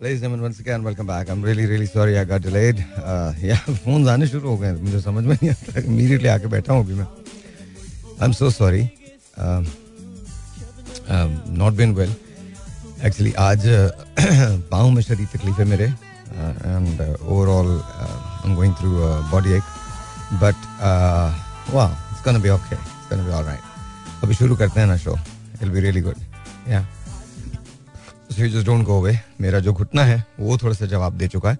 Ladies and gentlemen, once again, welcome back. I'm really, really sorry I got delayed. Uh, yeah, phone आने शुरू हो गए मुझे समझ में नहीं आता। इमीडिएटली आके बैठा हूँ अभी मैं। I am so sorry not been well actually आज पाँव में शरीर तकलीफ़ है मेरे। And overall I am going through body एक बट वाह it's gonna be okay it's gonna be alright अभी शुरू करते हैं ना show it will be really good yeah so just don't go away मेरा जो घुटना है वो थोड़ा सा जवाब दे चुका है।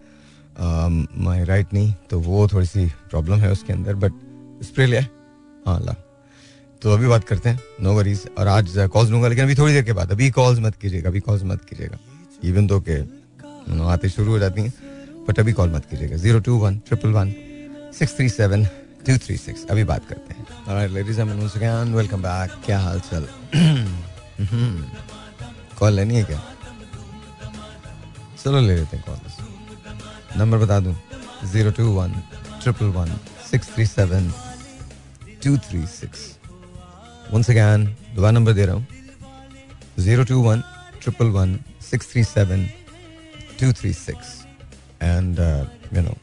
Um, राइट नहीं तो वो थोड़ी सी प्रॉब्लम है उसके अंदर बट स्प्रे लिया हाँ ला। तो अभी बात करते हैं। नो वरीज और आज कॉल्स लूँगा लेकिन अभी थोड़ी देर के बाद। अभी कॉल्स मत कीजिएगा अभी कॉल्स मत कीजिएगा। इवन तो के आते शुरू हो जाती हैं बट अभी कॉल मत कीजिएगा। Zero two one triple one six three seven two three six अभी बात करते हैं। लेडीज़ वेलकम बैक क्या हाल चाल? कॉल लेनी है क्या? चलो ले लेते हैं कॉल नंबर बता दूँ। Zero two one, triple one, six three seven, two three six. Once again दोबारा नंबर दे रहा हूँ। Zero two one, triple one, six three seven, two three six. And you know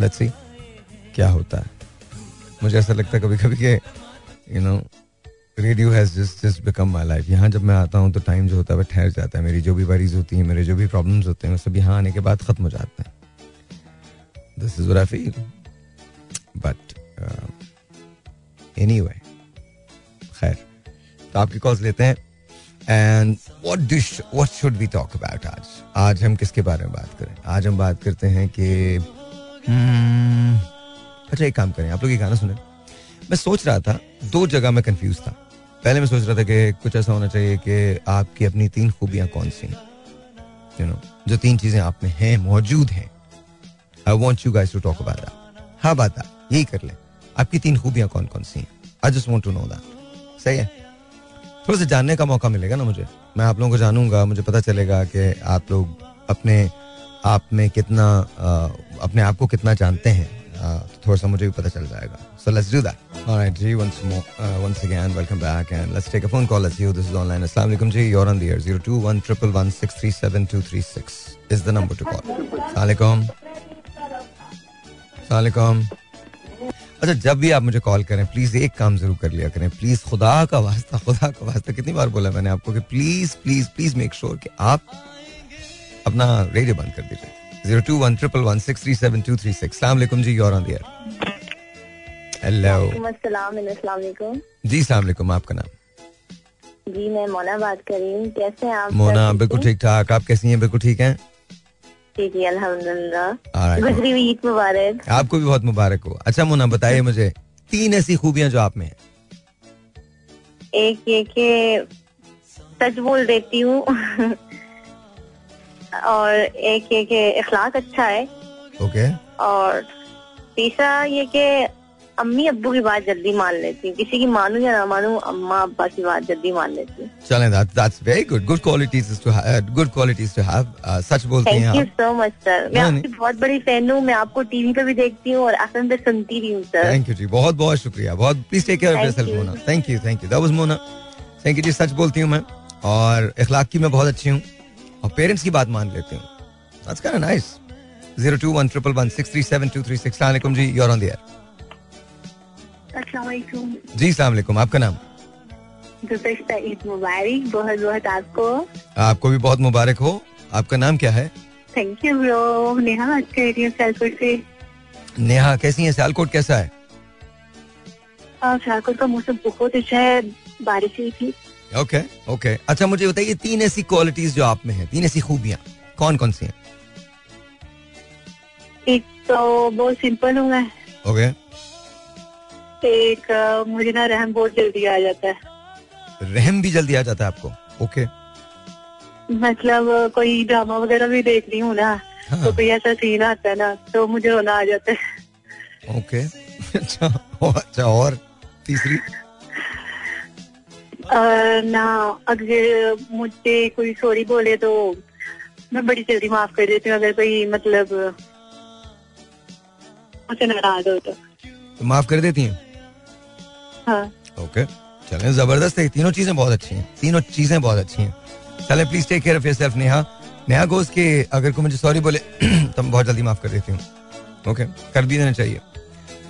let's see क्या होता है। मुझे ऐसा लगता है कभी कभी कि you know radio has just just become my life यहाँ जब मैं आता हूँ तो टाइम जो होता है वह ठहर जाता है। मेरी जो भी वरीज होती हैं मेरे जो भी प्रॉब्लम्स होते हैं वो सब यहाँ आने के बाद खत्म हो जाते हैं। This is feel but anyway खैर तो आपकी कॉल्स लेते हैं। And what dish what should be talk about आज? आज हम किसके बारे में बात करें? आज हम बात करते हैं कि hmm, अच्छा एक काम करें आप लोग ये गाना सुने। मैं सोच रहा था दो जगह में कंफ्यूज था। पहले मैं सोच रहा था कि कुछ ऐसा होना चाहिए कि आपकी अपनी तीन खूबियाँ कौन सी यू नो जो तीन चीज़ें आप में हैं मौजूद हैं। I want you guys to talk about that हाँ बात यही कर ले। आपकी तीन खूबियाँ कौन कौन सी हैं? I just want to know that सही है? थोड़ा सा जानने का मौका मिलेगा ना मुझे? मैं आप लोगों को जानूँगा मुझे पता चलेगा कि आप लोग अपने आप में कितना आ, अपने आप को कितना जानते हैं। तो थोड़ा सा मुझे भी पता चल जाएगा। So let's do that alright ji once more once again welcome back and let's take a phone call let's you this is online अस्सलाम वालेकुम जी you on the air 021 is the number to call अस्सलाम वालेकुम अच्छा जब भी आप मुझे call करें प्लीज़ एक काम ज़रूर कर लिया करें। प्लीज़ खुदा का वास्ता, खुदा का वास्ता, कितनी बार बोला मैंने आपको कि please please please make sure कि आप अपना रेडियो बंद कर दीजिए। Zero two one triple one six three seven two three six सलाम जी योर ऑन द हेलो जी सलाम आपका नाम? जी मैं मोना बात कर रही हूँ। कैसे हैं आप मोना बिल्कुल ठीक ठाक। आप कैसी हैं? बिल्कुल ठीक हैं? जी जी अल्हम्दुलिल्लाह। गुजरी हुई ईद मुबारक। आपको भी बहुत मुबारक हो। अच्छा मोना बताइए मुझे तीन ऐसी खूबियाँ जो आप में हैं। एक ये कि सच बोल देती हूँ। और एक ये कि इखलाक अच्छा है। ओके और तीसरा ये कि अम्मी अब्बू की बात जल्दी मान लेती हूँ। किसी की मानू या ना मानू अम्मा अब्बा की बात जल्दी मान लेती हूँ। चलें that that's very good good qualities to have good qualities to have सच बोलती हैं thank you so much sir मैं आपकी बहुत बड़ी फ़ैन हूँ मैं आपको टीवी पे भी देखती हूँ और एफएम पे सुनती भी हूँ सर थैंक यू जी बहुत बहुत शुक्रिया। बहुत please take care of yourself Mona thank you thank you that was Mona thank you जी सच बोलती हूँ मैं। और इखलाक की मैं बहुत अच्छी हूँ। और पेरेंट्स की बात मान लेती हूँ। Nice 02111637236 ji you are on the air जी सलाम आपका नाम? ईद मुबारक। बहुत बहुत आपको। आपको भी बहुत मुबारक हो। आपका नाम क्या है? थैंक यू ब्रो नेहा बात कर रही हूँ सियालकोट से। नेहा कैसी है? सियालकोट कैसा है? सियालकोट का मौसम बहुत अच्छा है। बारिश हुई थी। ओके ओके अच्छा मुझे बताइए तीन ऐसी क्वालिटीज जो आप में है तीन ऐसी खूबियाँ कौन कौन सी हैं? एक तो बहुत सिंपल हूँ मैं। ओके एक मुझे ना रहम बहुत जल्दी आ जाता है। रहम भी जल्दी आ जाता है आपको? ओके मतलब कोई ड्रामा वगैरह भी देख रही हूँ ना हाँ. तो कोई ऐसा सीन आता है ना तो मुझे रोना आ जाता है। ओके अच्छा अच्छा और तीसरी? ना अगर मुझे कोई सॉरी बोले तो मैं बड़ी जल्दी माफ़ कर देती हूँ अगर कोई मतलब मुझसे नाराज़ हो तो, तो माफ़ कर देती हैं? ओके हाँ। चलें ज़बरदस्त है तीनों चीज़ें बहुत अच्छी हैं तीनों चीज़ें बहुत अच्छी हैं। चले please take care of yourself Neha. गोश्त के अगर कोई मुझे सॉरी बोले तो मैं बहुत जल्दी माफ़ कर देती हूँ। ओके कर भी देना चाहिए।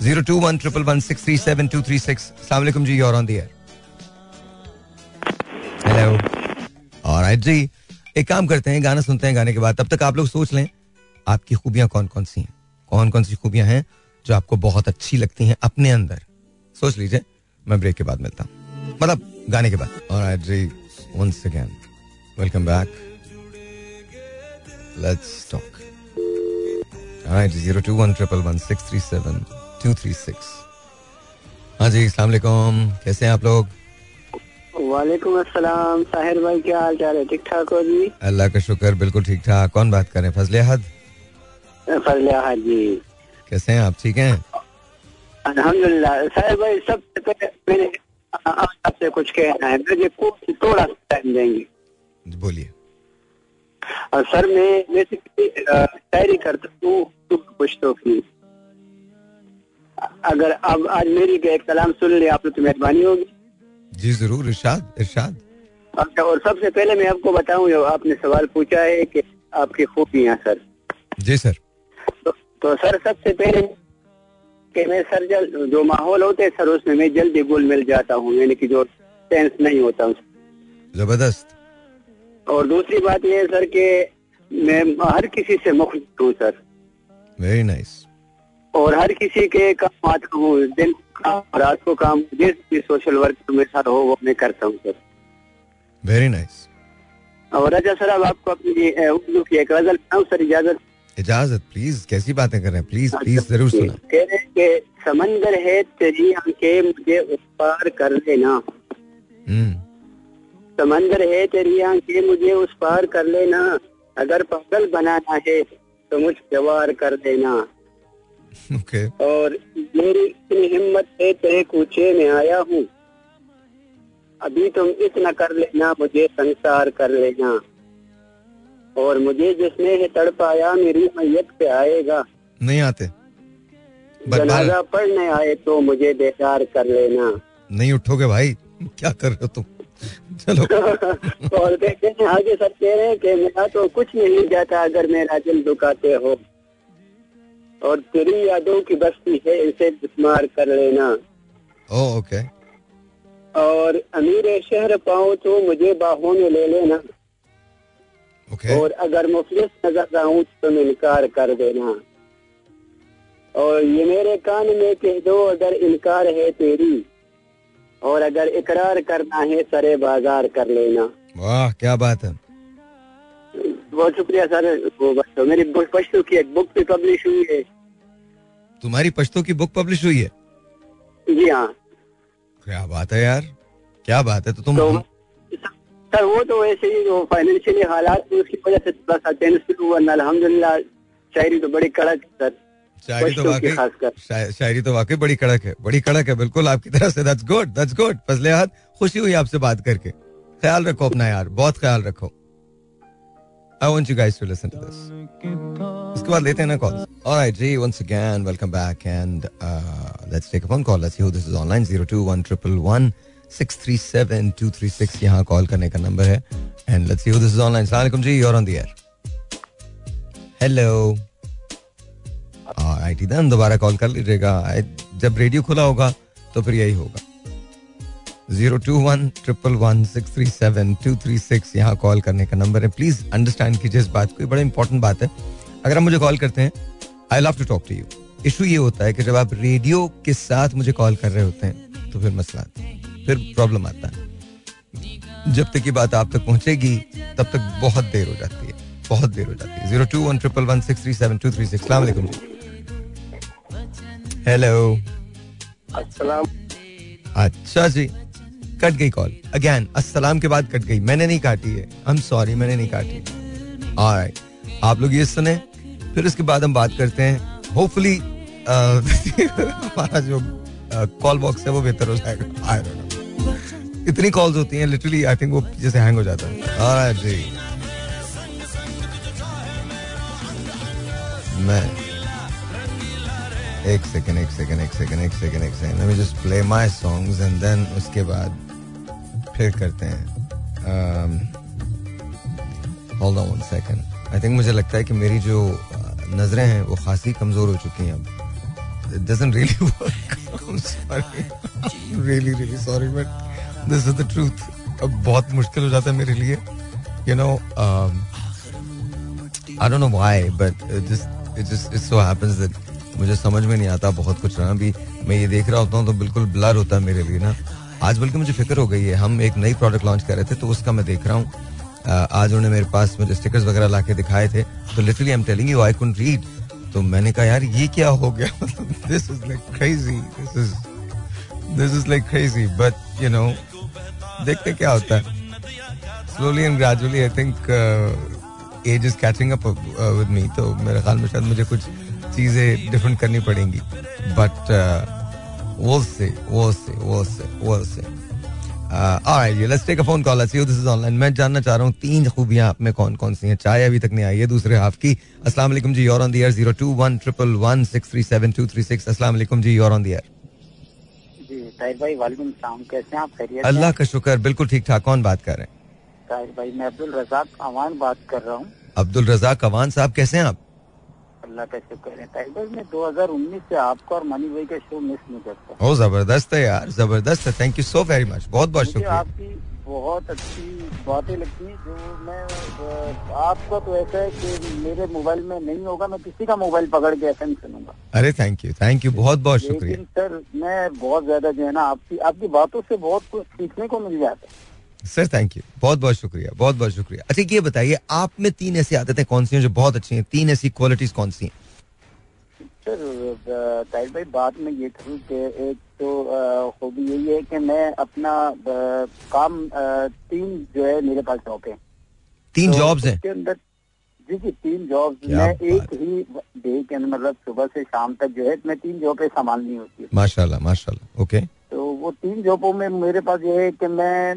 Zero two one triple one six three seven two three six सलामकुम जी और ऑन दी हेलो। और जी एक काम करते हैं गाना सुनते हैं गाने के बाद। तब तक आप लोग सोच लें आपकी खूबियाँ कौन कौन सी हैं? कौन कौन सी खूबियाँ हैं जो आपको बहुत अच्छी लगती हैं अपने अंदर? सोच लीजिए मैं ब्रेक के बाद मिलता हूँ। मतलब गाने के बाद। और जी once again welcome back let's talk Alright, zero two one triple one six three seven two three six. हाँ जी अस्सलाम कैसे हैं आप लोग? वालेकुम अस्सलाम। साहिर भाई क्या हाल चाल है? ठीक ठाक हो जी? अल्लाह का शुक्र बिल्कुल ठीक ठाक। कौन बात कर फजले अहद फजले अहद जी। कैसे हैं आप? ठीक हैं? अल्हम्दुलिल्लाह। साहिर भाई मैंने आपसे कुछ कहना है। मुझे थोड़ा सा टाइम देंगे। बोलिए। सर मैं बेसिकली शायरी करता हूँ पुश्तों की। अगर अब आज मेरी एक कलाम सुन ले आप तो मेहरबानी होगी। जी ज़रूर इरशाद इरशाद। अच्छा और सबसे पहले मैं आपको बताऊँ जो आपने सवाल पूछा है कि आपकी खूबियाँ सर। जी सर। तो, तो सर सबसे पहले कि मैं सर जल जो माहौल होते हैं सर उसमें मैं जल्दी गुल मिल जाता हूँ यानी कि जो टेंस नहीं होता ज़बरदस्त। और दूसरी बात यह है सर कि मैं हर किसी से मुख्त हूँ सर। वेरी नाइस और हर किसी के काम आता हूँ दिन रात को काम जिस भी सोशल वर्क मेरे साथ हो वो मैं करता हूँ सर। वेरी नाइस और राजा सर अब आपको अपनी उर्दू की एक गज़ल सर इजाज़त? इजाज़त प्लीज़ कैसी बातें कर रहे हैं? प्लीज़ प्लीज़ ज़रूर सुना कह रहे हैं कि समंदर है तेरी आँखें मुझे उस पार कर लेना। हम्म। समंदर है तेरी आँखें मुझे उस पार कर लेना। अगर पागल बनाना है तो मुझ जवार कर देना। ओके और मेरी इतनी हिम्मत है तेरे कूचे में आया हूँ। अभी तुम इतना कर लेना मुझे संसार कर लेना। और मुझे जिसने है तड़पाया मेरी मैयत पे आएगा। नहीं आते। जनाजा पढ़ने आए तो मुझे बेकार कर लेना। नहीं उठोगे भाई। क्या कर रहे हो तुम? चलो। और कहते हैं आगे सब कह रहे हैं कि मेरा तो कुछ नहीं जाता अगर मेरा दिल दुखाते हो। और तेरी यादों की बस्ती है इसे बिस्मार कर लेना। ओ ओके और अमीर शहर पाओ तो मुझे बाहों में ले लेना। ओके और अगर मुफलिस नज़र आऊँ तो तुम इनकार कर देना। और ये मेरे कान में कह दो अगर इनकार है तेरी। और अगर इकरार करना है सरे बाज़ार कर लेना। वाह क्या बात है। बहुत शुक्रिया सर वो बस तो मेरी बुक पश्तो की एक बुक भी पब्लिश हुई है। तुम्हारी पश्तो की बुक पब्लिश हुई है? जी हाँ। क्या बात है यार क्या बात है तो तुम तो सर वो तो वैसे ही जो फाइनेंशियली हालात उसकी वजह से थोड़ा सा टेंशन हुआ ना अलहमदुल्ला शायरी तो बड़ी कड़क है सर शायरी तो वाकई शाय- शायरी तो वाकई बड़ी कड़क है बड़ी कड़क है बिल्कुल आपकी तरफ़ से दैट्स गुड दैट्स गुड फजले हाथ खुशी हुई आपसे बात करके। ख्याल रखो अपना यार बहुत ख्याल रखो। I want you guys to listen to this इसके बाद लेते हैं ना call alright ji once again welcome back and let's take a phone call let's see who this is online 02111 637 यहाँ कॉल करने का नंबर है. And let's see who this is online अस्सलाम वालेकुम जी you are on the air hello alright then दोबारा call कर लीजिएगा. जब रेडियो खुला होगा तो फिर यही होगा. Zero two one triple one six three seven two three six यहाँ कॉल करने का नंबर है। प्लीज़ अंडरस्टैंड कीजिए इस बात को ये बड़ा इंपॉर्टेंट बात है अगर आप मुझे कॉल करते हैं I love to talk to you issue ये होता है कि जब आप रेडियो के साथ मुझे कॉल कर रहे होते हैं तो फिर मसला फिर प्रॉब्लम आता है। जब तक ये बात आप तक पहुंचेगी तब तक बहुत देर हो जाती है बहुत देर हो जाती है। Zero two one triple one six three seven two three six. जी हेलो अच्छा जी। कट गई कॉल। अगेन अस्सलाम के बाद कट गई। मैंने नहीं काटी है आई एम सॉरी मैंने नहीं काटी। ऑलराइट आप लोग ये सुने, फिर उसके बाद हम बात करते हैं। होपफुली हमारा जो कॉल बॉक्स है, वो बेहतर हो जाएगा। आई डोंट नो इतनी कॉल्स होती हैं लिटरली आई थिंक वो जैसे हैंग हो जाता है। जी। मैं एक सेकंड एक सेकंड एक सेकंड एक सेकंड एक second me just play my songs and then उसके बाद फिर करते हैं. Hold on one second I think मुझे लगता है कि मेरी जो नज़रें हैं वो खासी कमज़ोर हो चुकी हैं अब. It doesn't really work. I'm really really sorry but this is the truth. अब बहुत मुश्किल हो जाता है मेरे लिए. Um, I don't know why but it just it just it so happens that मुझे समझ में नहीं आता बहुत कुछ ना। अभी मैं ये देख रहा होता हूँ तो बिल्कुल ब्लर होता है मेरे लिए ना। आज बल्कि मुझे फ़िक्र हो गई है। हम एक नई प्रोडक्ट लॉन्च कर रहे थे तो उसका मैं देख रहा हूँ। आज उन्होंने मेरे पास मुझे स्टिकर्स वगैरह ला दिखाए थे। तो literally I am telling you I could read तो मैंने कहा, यार, ये क्या हो गया? This is like crazy this is this is like crazy but you know देखते क्या होता है। Slowly and gradually I think age is catching up with me तो मेरे ख्याल में शायद मुझे कुछ चीज़ें डिफरेंट करनी पड़ेंगी। बट वो से वो से वो से वो से let's take a phone call see this is online मैं जानना चाह रहा हूँ तीन खूबियाँ आप में कौन कौन सी हैं? चाय अभी तक नहीं आई है दूसरे हाफ़ की। अस्सलाम वालेकुम जी your on the air zero two one triple one six three seven two three six अस्सलाम वालेकुम जी योर ऑन द एयर जी ताहिर भाई वालेकुम सलाम। कैसे हैं आप? खैरियत अल्लाह का शुक्र बिल्कुल ठीक ठाक। कौन बात कर रहे हैं? ताहिर भाई मैं अब्दुल रजाक अवान बात कर रहा हूँ। अब्दुल रजाक अवान साहब कैसे हैं आप? अल्लाह का शुक्र है भाई मैं 2019 से आपका और मनी भाई का शो मिस नहीं करता। ओ ज़बरदस्त है यार ज़बरदस्त है। Thank you so very much बहुत बहुत शुक्रिया। आपकी बहुत अच्छी बातें लगती हैं जो मैं आपका तो ऐसा है कि मेरे मोबाइल में नहीं होगा मैं किसी का मोबाइल पकड़ के एफएम सुनूँगा। अरे थैंक यू थैंक यू बहुत बहुत शुक्रिया। सर मैं बहुत ज़्यादा जो है ना आपकी आपकी बातों से बहुत कुछ सीखने को मिल जाता है। सर थैंक यू बहुत बहुत शुक्रिया बहुत बहुत शुक्रिया। अच्छा ये बताइए आप में तीन ऐसी आदतें कौन सी हैं जो बहुत अच्छी हैं? तीन ऐसी क्वालिटीज कौन सी हैं? सर ताहिर भाई बात में ये करूँ कि एक तो खूबी यही है कि मैं अपना काम तीन जो है मेरे पास जॉब है। तीन तो जॉब्स हैं? अंदर जी जी तीन जॉब क्या मैं एक ही। डे के अंदर मतलब सुबह से शाम तक जो है मैं तीन जॉब पे संभालनी होती है। माशाल्लाह माशाल्लाह ओके वो तीन जॉबों में मेरे पास ये है कि मैं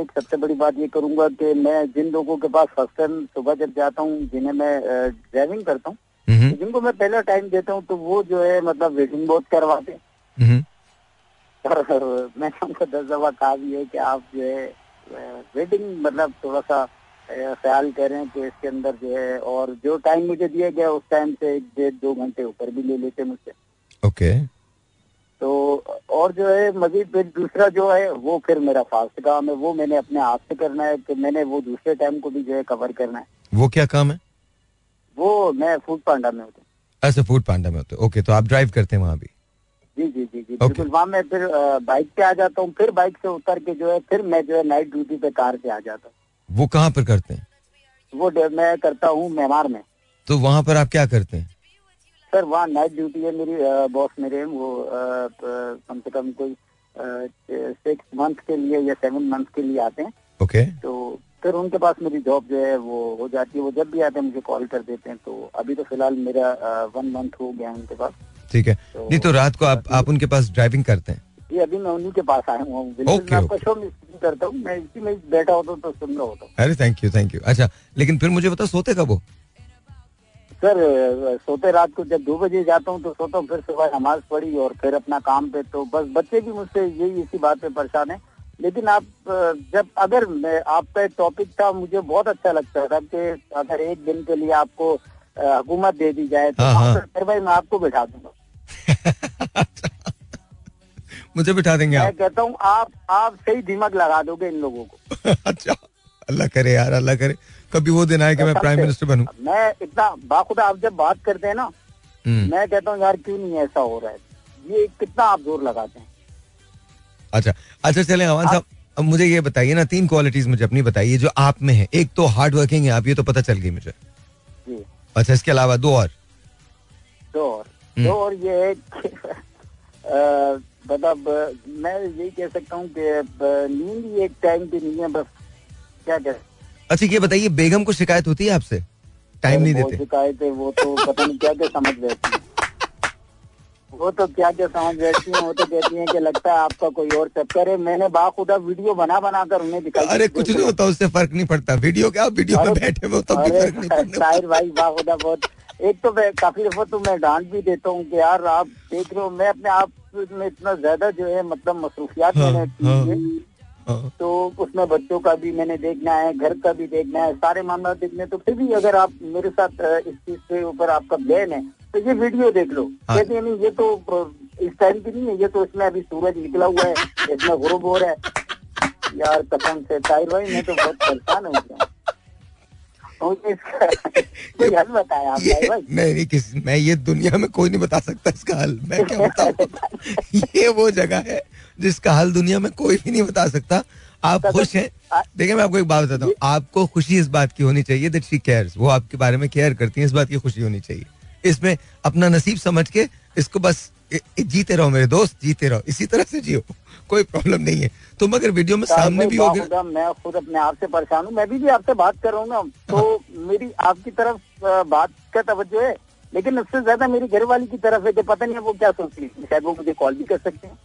एक सबसे बड़ी बात ये करूँगा कि मैं जिन लोगों के पास फ़र्स्ट टाइम सुबह जब जाता हूँ जिन्हें मैं ड्राइविंग करता हूँ हम्म। तो जिनको मैं पहला टाइम देता हूँ तो वो जो है मतलब वेटिंग बहुत करवाते हैं। हम्म। और मैंने उनको दस दफ़ा कहा भी है कि आप जो है वेटिंग मतलब थोड़ा सा ख्याल करें कि इसके अंदर जो है और जो टाइम मुझे दिया गया उस टाइम से एक डेढ़ दो घंटे ऊपर भी ले लेते मुझसे। ओके तो और जो है मजीद फिर दूसरा जो है वो फिर मेरा फास्ट काम है वो मैंने अपने हाथ से करना है कि मैंने वो दूसरे टाइम को भी जो है कवर करना है। वो क्या काम है? वो मैं फ़ूड पांडा में होता हूँ। ऐसे फ़ूड पांडा में होते ओके तो आप ड्राइव करते हैं वहाँ भी? जी जी जी जी बिल्कुल। वहाँ मैं फिर बाइक पे आ जाता हूँ फिर बाइक से उतर के जो है फिर मैं जो है नाइट ड्यूटी पे कार पे आ जाता हूँ। वो कहाँ पर करते हैं? वो मैं करता हूँ मेमार में। तो वहाँ पर आप क्या करते हैं? सर वहाँ नाइट ड्यूटी है मेरी बॉस मेरे वो कम से कम कोई सिक्स मंथ के लिए या सेवन मंथ के लिए आते हैं। ओके तो फिर उनके पास मेरी जॉब जो है वो हो जाती है। वो जब भी आते हैं मुझे कॉल कर देते हैं। तो अभी तो फ़िलहाल मेरा वन मंथ हो गया है उनके पास। ठीक है। तो- नहीं तो रात को आप आप उनके पास ड्राइविंग करते हैं? ये अभी मैं उन्हीं के पास आया हूँ। आपका शो मिस करता हूँ। मैं इसी में बैठा होता हूँ तो सुन रहा होता हूँ। अरे थैंक यू थैंक यू अच्छा लेकिन फिर मुझे बता सोते कब हो? सर सोते रात को जब दो बजे जाता हूँ तो सोता हूँ फिर सुबह नमाज़ पढ़ी और फिर अपना काम पे तो बस बच्चे भी मुझसे यही इसी बात पे परेशान है। लेकिन आप जब अगर मैं आपका टॉपिक था मुझे बहुत अच्छा लगता था कि अगर एक दिन के लिए आपको हुकूमत दे दी जाए तो हाँ, वहाँ हाँ। फिर भाई मैं आपको बिठा दूँगा। मुझे बिठा देंगे मैं कहता हूँ आप आप सही दिमाग लगा दोगे इन लोगों को। अच्छा अल्लाह करे यार अल्लाह करे। कभी वो दिन आए कि मैं प्राइम मिनिस्टर बनूं? मैं इतना बाखुदा आप जब बात करते हैं ना हम्म, मैं कहता हूँ यार क्यों नहीं ऐसा हो रहा है? ये कितना आप ज़ोर लगाते हैं। अच्छा अच्छा चले अवान साहब अब मुझे ये बताइए ना तीन क्वालिटीज मुझे अपनी बताइए जो आप में है। एक तो हार्ड वर्किंग है आप ये तो पता चल गई मुझे। अच्छा इसके अलावा दो और। दो और। हम्म। दो और ये है मतलब मैं यही कह सकता हूँ कि नींद ही एक टाइम की नहीं है बस क्या कह अच्छा ये बताइए बेगम को शिकायत होती है आपसे? टाइम नहीं वो देते। शिकायतें वो तो पता नहीं क्या क्या समझ बैठती हैं वो तो क्या क्या समझ बैठती हैं वो तो कहती हैं कि लगता है आपका कोई और चक्कर है। मैंने बाखुदा वीडियो बना बना कर उन्हें दिखाई। अरे कुछ नहीं होता उससे फ़र्क नहीं पड़ता। वीडियो क्या वीडियो में बैठे हुए हो फ़र्क नहीं पड़ता। भाई बाखुदा बहुत। एक तो मैं काफ़ी दफ़ा तो मैं डांट भी देता हूँ कि यार आप देख रहे हो मैं अपने आप में इतना ज़्यादा जो है मतलब मसरूफियात हाँ, मैंने हाँ। है। हाँ। तो उसमें बच्चों का भी मैंने देखना है घर का भी देखना है सारे मामला देखने तो फिर भी अगर आप मेरे साथ इस चीज़ के ऊपर आपका बैन है तो ये वीडियो देख लो। हाँ। कहते हैं नहीं ये तो इस टाइम की नहीं है ये तो इसमें अभी सूरज निकला हुआ है इसमें गुरु हो। रहा है यार कसम से ताहिर भाई मैं तो बहुत परेशान हो गया। हल बताया ये मैं नहीं किस मैं ये दुनिया में कोई नहीं बता सकता इसका हल। मैं क्या बताऊँ? ये वो जगह है जिसका हल दुनिया में कोई भी नहीं बता सकता। आप खुश हैं? देखिए मैं आपको एक बात बताता हूँ। आपको खुशी इस बात की होनी चाहिए दैट शी केयर्स वो आपके बारे में केयर करती है इस बात की खुशी होनी चाहिए। इसमें अपना नसीब समझ के इसको बस जीते रहो मेरे दोस्त जीते रहो। इसी तरह से जियो। कोई प्रॉब्लम नहीं है। तुम अगर वीडियो में सामने भी होगे बाखुदा, मैं खुद अपने आप से परेशान हूँ। मैं भी, भी आपसे बात कर रहा हूँ ना। तो मेरी आपकी तरफ़ बात का तवज्जो है। लेकिन उससे ज़्यादा मेरी घर वाली की तरफ़ है कि पता नहीं है वो क्या सोच रही है। शायद वो मुझे कॉल भी कर सकते हैं।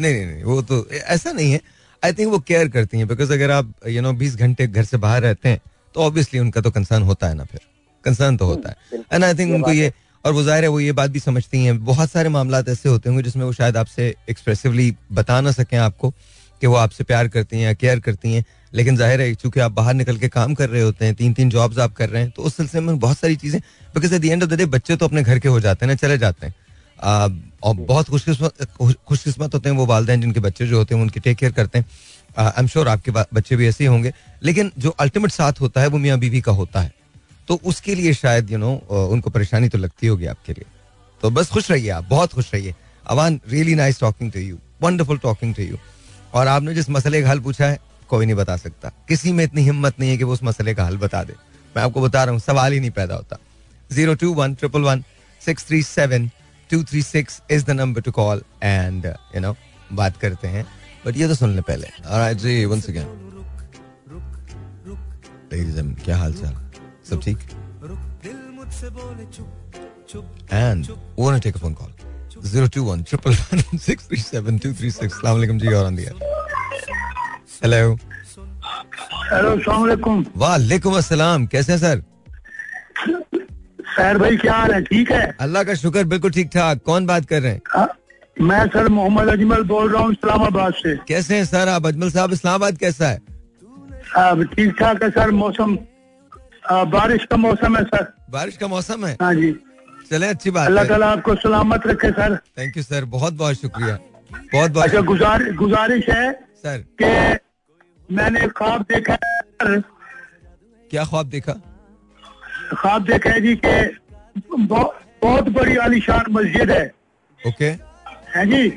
नहीं नहीं नहीं वो तो ऐसा नहीं है। आई थिंक वो केयर करती हैं बिकॉज़ अगर आप यू नो बीस घंटे घर से बाहर रहते हैं तो ऑब्वियसली उनका तो कंसर्न होता है ना फिर। कंसर्न तो होता है। एंड आई थिंक उनको ये और वो ज़ाहिर है वो ये बात भी समझती हैं, बहुत सारे मामला ऐसे होते होंगे जिसमें वो शायद आपसे एक्सप्रेसिवली बता ना सकें आपको कि वो आपसे प्यार करती हैं या केयर करती हैं। लेकिन ज़ाहिर है, चूँकि आप बाहर निकल के काम कर रहे होते हैं तीन तीन जॉब्स आप कर रहे हैं तो उस सिलसिले में बहुत सारी चीज़ें because at the end of the day बच्चे तो अपने घर के हो जाते हैं ना, चले जाते हैं। और बहुत खुशकिस्मत खुशकिस्मत होते हैं वो वालदेन जिनके बच्चे जो होते हैं उनकी टेक केयर करते हैं। आई एम श्योर आपके बच्चे भी ऐसे ही होंगे। लेकिन जो अल्टीमेट साथ होता है, वो मियाँ बीवी का होता है। तो उसके लिए शायद यू you नो know, उनको परेशानी तो लगती होगी आपके लिए। तो बस खुश रहिए आप बहुत खुश रहिए। Awan really nice talking to you wonderful talking to you और आपने जिस मसले का हल पूछा है कोई नहीं बता सकता। किसी में इतनी हिम्मत नहीं है कि वो उस मसले का हल बता दे। मैं आपको बता रहा हूँ सवाल ही नहीं पैदा होता। Zero two one triple one six three seven two three six is the number to call and you know बात करते हैं। बट ये तो सुन ले पहले। Alright, जी वंस अगेन क्या हाल चाल सब ठीक? एंड वो want take a phone call 021 111 637 236 अस्सलाम वालेकुम जी और ऑन द हेलो हेलो सलामकुम वालेकुम अस्सलाम कैसे हैं सर सैर भाई क्या हाल है ठीक है अल्लाह का शुक्र बिल्कुल ठीक ठाक कौन बात कर रहे हैं हाँ, मैं सर मोहम्मद अजमल बोल रहा हूँ इस्लामाबाद से कैसे हैं सर आप अजमल साहब इस्लामाबाद कैसा है अब ठीक ठाक है सर मौसम आ, बारिश का मौसम है सर। बारिश का मौसम है? हाँ जी। चले अच्छी बात अल्लाह है। ताला आपको सलामत रखे सर। थैंक यू सर बहुत बहुत शुक्रिया। बहुत बहुत अच्छा गुजार गुजारिश है सर के मैंने ख्वाब देखा है क्या ख्वाब देखा? ख्वाब देखा है जी के बहुत बड़ी आलीशान मस्जिद है। ओके। है जी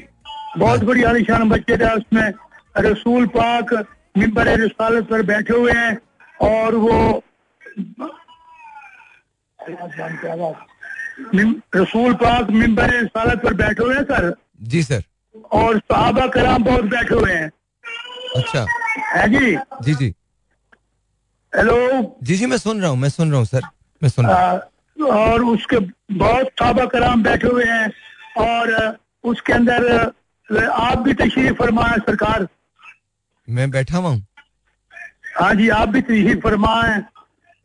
बहुत बड़ी आलीशान मस्जिद है उसमें रसूल पाक मिंबर रिसालत पर बैठे हुए हैं और वो रसूल पाक मिंबर रिसालत पर बैठे हुए हैं सर? जी सर। और सहाबा कराम बहुत बैठे हुए हैं। अच्छा। है जी? जी जी। हेलो? जी जी मैं सुन रहा हूँ मैं सुन रहा हूँ सर। मैं सुन रहा हूँ। और उसके बहुत साहबा कराम बैठे हुए हैं और उसके अंदर आप भी तशरीफ़ फरमाए सरकार। मैं बैठा हुआ हूँ। हाँ जी आप भी तशरीफ़ फरमाए।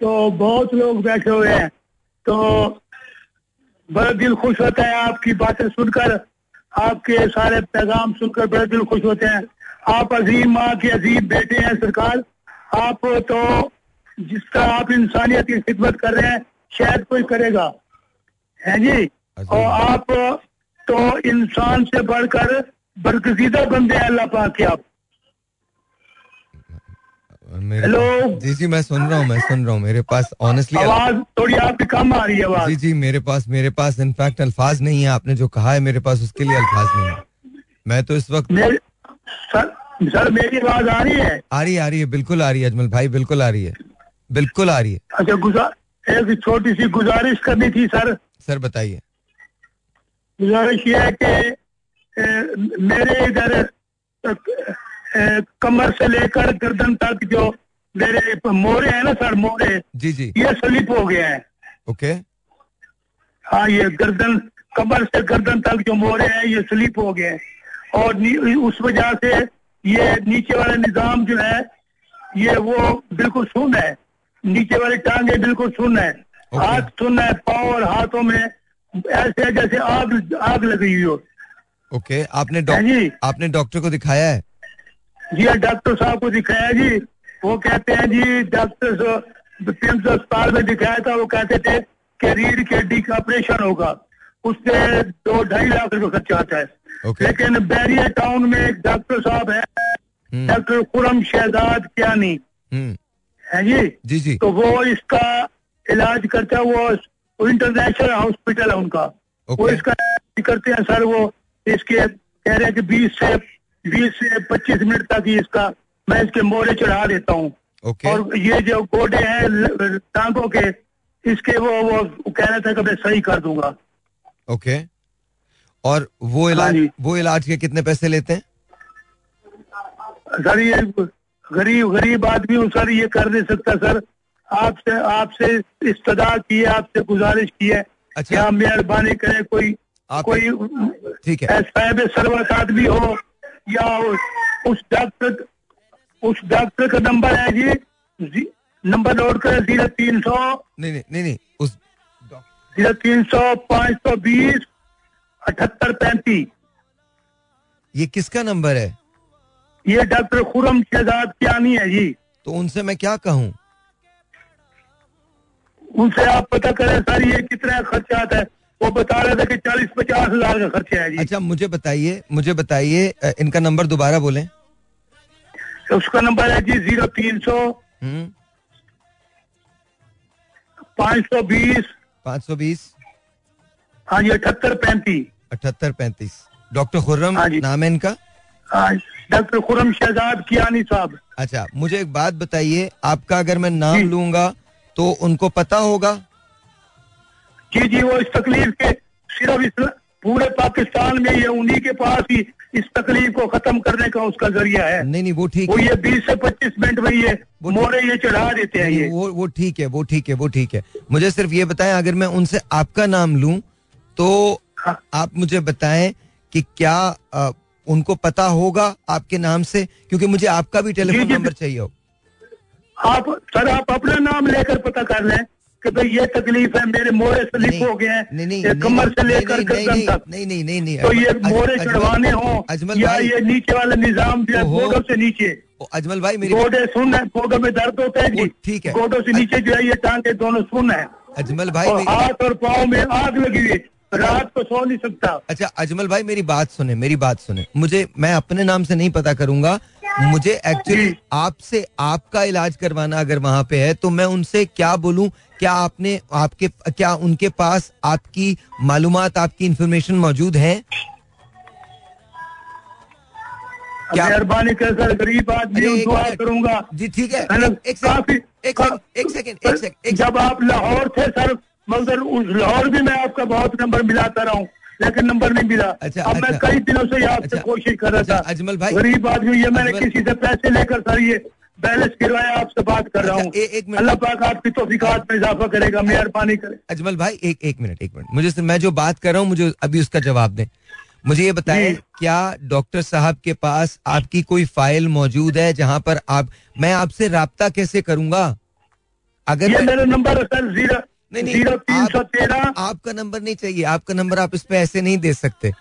तो बहुत लोग बैठे हुए हैं। तो बड़ा दिल खुश होता है आपकी बातें सुनकर आपके सारे पैगाम सुनकर बड़े दिल खुश होते हैं। आप अजीम माँ के अजीम बेटे हैं सरकार। आप तो जिस तरह आप इंसानियत की खिदमत कर रहे हैं शायद कोई करेगा। है जी? और आप तो इंसान से बढ़कर बरगजीदा बंदे हैं अल्लाह पाक के आप। हेलो। जी जी मैं सुन रहा हूँ मैं सुन रहा हूँ। मेरे पास ऑनेस्टली आवाज़ थोड़ी आपकी कम आ रही है आवाज़। जी जी मेरे पास मेरे पास इनफैक्ट अल्फाज नहीं है। आपने जो कहा है मेरे पास उसके लिए अल्फाज नहीं है। मैं तो इस वक्त सर सर मेरी आवाज़ आ रही है? आ रही आ रही है बिल्कुल आ रही है अजमल भाई बिल्कुल आ रही है। बिल्कुल आ रही है। अच्छा गुजार एक छोटी सी गुजारिश करनी थी सर। सर बताइए। गुजारिश ये है कि मेरे इधर कमर से लेकर गर्दन तक जो मेरे मोरे है ना सर मोरे जी जी। ये स्लिप हो गए हैं। ओके। हाँ ये गर्दन कमर से गर्दन तक जो मोरे हैं ये स्लिप हो गए हैं। और उस वजह से ये नीचे वाला निज़ाम जो है ये वो बिल्कुल सुन है। नीचे वाली टांगे बिल्कुल सुन है। Okay. हाथ सुन है पाँव और हाथों में ऐसे जैसे आग आग लगी हुई हो। Okay okay. आपने हाँ डॉक्टर जी। आपने डॉक्टर को दिखाया है? जी हाँ डॉक्टर साहब को दिखाया जी। वो कहते हैं जी डॉक्टर पिम्स अस्पताल में दिखाया था वो कहते थे कि रीढ़ की हड्डी का ऑपरेशन होगा। उससे दो ढाई लाख रुपए खर्चा आता है। Okay. लेकिन बैरिया टाउन में एक डॉक्टर साहब है हम्म, डॉक्टर खुरम शहजाद कियानी। हम्म, है जी? जी जी। तो वो इसका इलाज करता है वो, इंटरनेशनल हॉस्पिटल है उनका। okay. वो इसका करते हैं सर वो इसके कह रहे हैं कि 20 से 20 से 25 मिनट तक ही इसका मैं इसके मोरे चढ़ा देता हूँ। ओके। और ये जो गोडे हैं टांगों के इसके वो वो कह रहा था कि मैं सही कर दूँगा। ओके। okay. और वो इलाज हाँ वो इलाज के कितने पैसे लेते हैं? सर ये गरीब गरीब आदमी हूँ सर ये कर नहीं सकता सर। आपसे आपसे इस्तदा की है आपसे गुजारिश की है अच्छा। मेहरबानी करें कोई कोई ठीक है। साहब सरवत आदमी हो या उस- उस डॉक्टर उस डॉक्टर का नंबर है जी जी- नंबर नोट करें ज़ीरो तीन सौ। नहीं नहीं नहीं नहीं उस ज़ीरो तीन सौ पाँच सौ बीस अठहत्तर पैंतीस। ये किसका नंबर है? ये डॉक्टर खुरम शहजाद कियानी है जी। तो उनसे मैं क्या कहूँ? उनसे आप पता करें सर ये कितना खर्चा आता है। वो बता रहे थे कि चालीस पचास हज़ार का खर्चा है जी। अच्छा मुझे बताइए मुझे बताइए इनका नंबर दोबारा बोले। उसका नंबर है जी ज़ीरो तीन सौ हम्म। पाँच सौ बीस। पाँच सौ बीस। हाँ जी अठहत्तर पैंतीस। अठहत्तर पैंतीस। डॉक्टर खुर्रम हाँ। नाम है इनका? हाँ डॉक्टर खुरम शहजाद कियानी साहब। अच्छा मुझे एक बात बताइए आपका अगर मैं नाम लूँगा तो उनको पता होगा? जी जी वो इस तकलीफ़ के सिर्फ़ इस पूरे पाकिस्तान में ये उन्हीं के पास ही इस तकलीफ़ को खत्म करने का उसका ज़रिया है। नहीं नहीं वो ठीक वो है। ये 20 से 25 मिनट में ये मोरे ये चढ़ा देते हैं ये। वो वो ठीक है वो ठीक है वो ठीक है। मुझे सिर्फ़ ये बताएँ अगर मैं उनसे आपका नाम लूँ तो हाँ। आप मुझे बताएँ कि क्या अ, उनको पता होगा आपके नाम से? क्योंकि मुझे आपका भी टेलीफोन। नंबर चाहिए हो। आप सर आप अपना नाम लेकर पता कर लें। कि भाई ये तकलीफ़ है मेरे मोरे स्लिप हो गए हैं कमर से लेकर गर्दन तक। नहीं नहीं नहीं नहीं तो ये चढ़वाने हो या भाई। ये नीचे वाला निज़ाम जो है गोडों से नीचे। अजमल भाई मेरी गोडे सुन है गोडों में दर्द होता है जी। ठीक है। गोडों से नीचे जो है ये टांगे दोनों सुन है। अजमल भाई हाथ और पाँव में आग लगी हुई रात को सो नहीं सकता। अच्छा अजमल भाई मेरी बात सुने मेरी बात सुने। मुझे मैं अपने नाम से नहीं पता करूँगा। मुझे एक्चुअली आपसे आपका इलाज करवाना अगर वहाँ पे है तो मैं उनसे क्या बोलूँ? क्या आपने आपके क्या उनके पास आपकी मालूमात आपकी इंफॉर्मेशन मौजूद है? क्या- मेहरबानी कर सर गरीब आदमी। करूँगा। जी ठीक है। एक- सेकंड एक सेकंड एक जब आप लाहौर थे सर मगर उस लाहौर भी मैं आपका बहुत नंबर मिलाता रहा हूँ लेकिन नंबर नहीं मिला। अच्छा, अब मैं अच्छा। कई दिनों से आपसे अच्छा, कोशिश कर रहा अच्छा, था। अजमल भाई- गरीब आदमी ये मैंने किसी से पैसे लेकर सर ये बैलेंस गिरवाया आपसे बात कर रहा अच्छा, हूँ। ए- एक मिनट। अल्लाह पाक आपकी तोफिकात में इजाफा करेगा मेहरबानी करे। अजमल भाई एक एक मिनट एक मिनट। मुझे मैं जो बात कर रहा हूँ मुझे अभी उसका जवाब दें। मुझे ये बताएँ क्या डॉक्टर साहब के पास आपकी कोई फ़ाइल मौजूद है जहाँ पर आप मैं आपसे राब्ता कैसे करूँगा? अगर ये मेरा नंबर सर ज़ीरो नहीं नहीं तीन सौ तेरह। आपका नंबर नहीं चाहिए। आपका नंबर आप इस पे ऐसे नहीं दे सकते।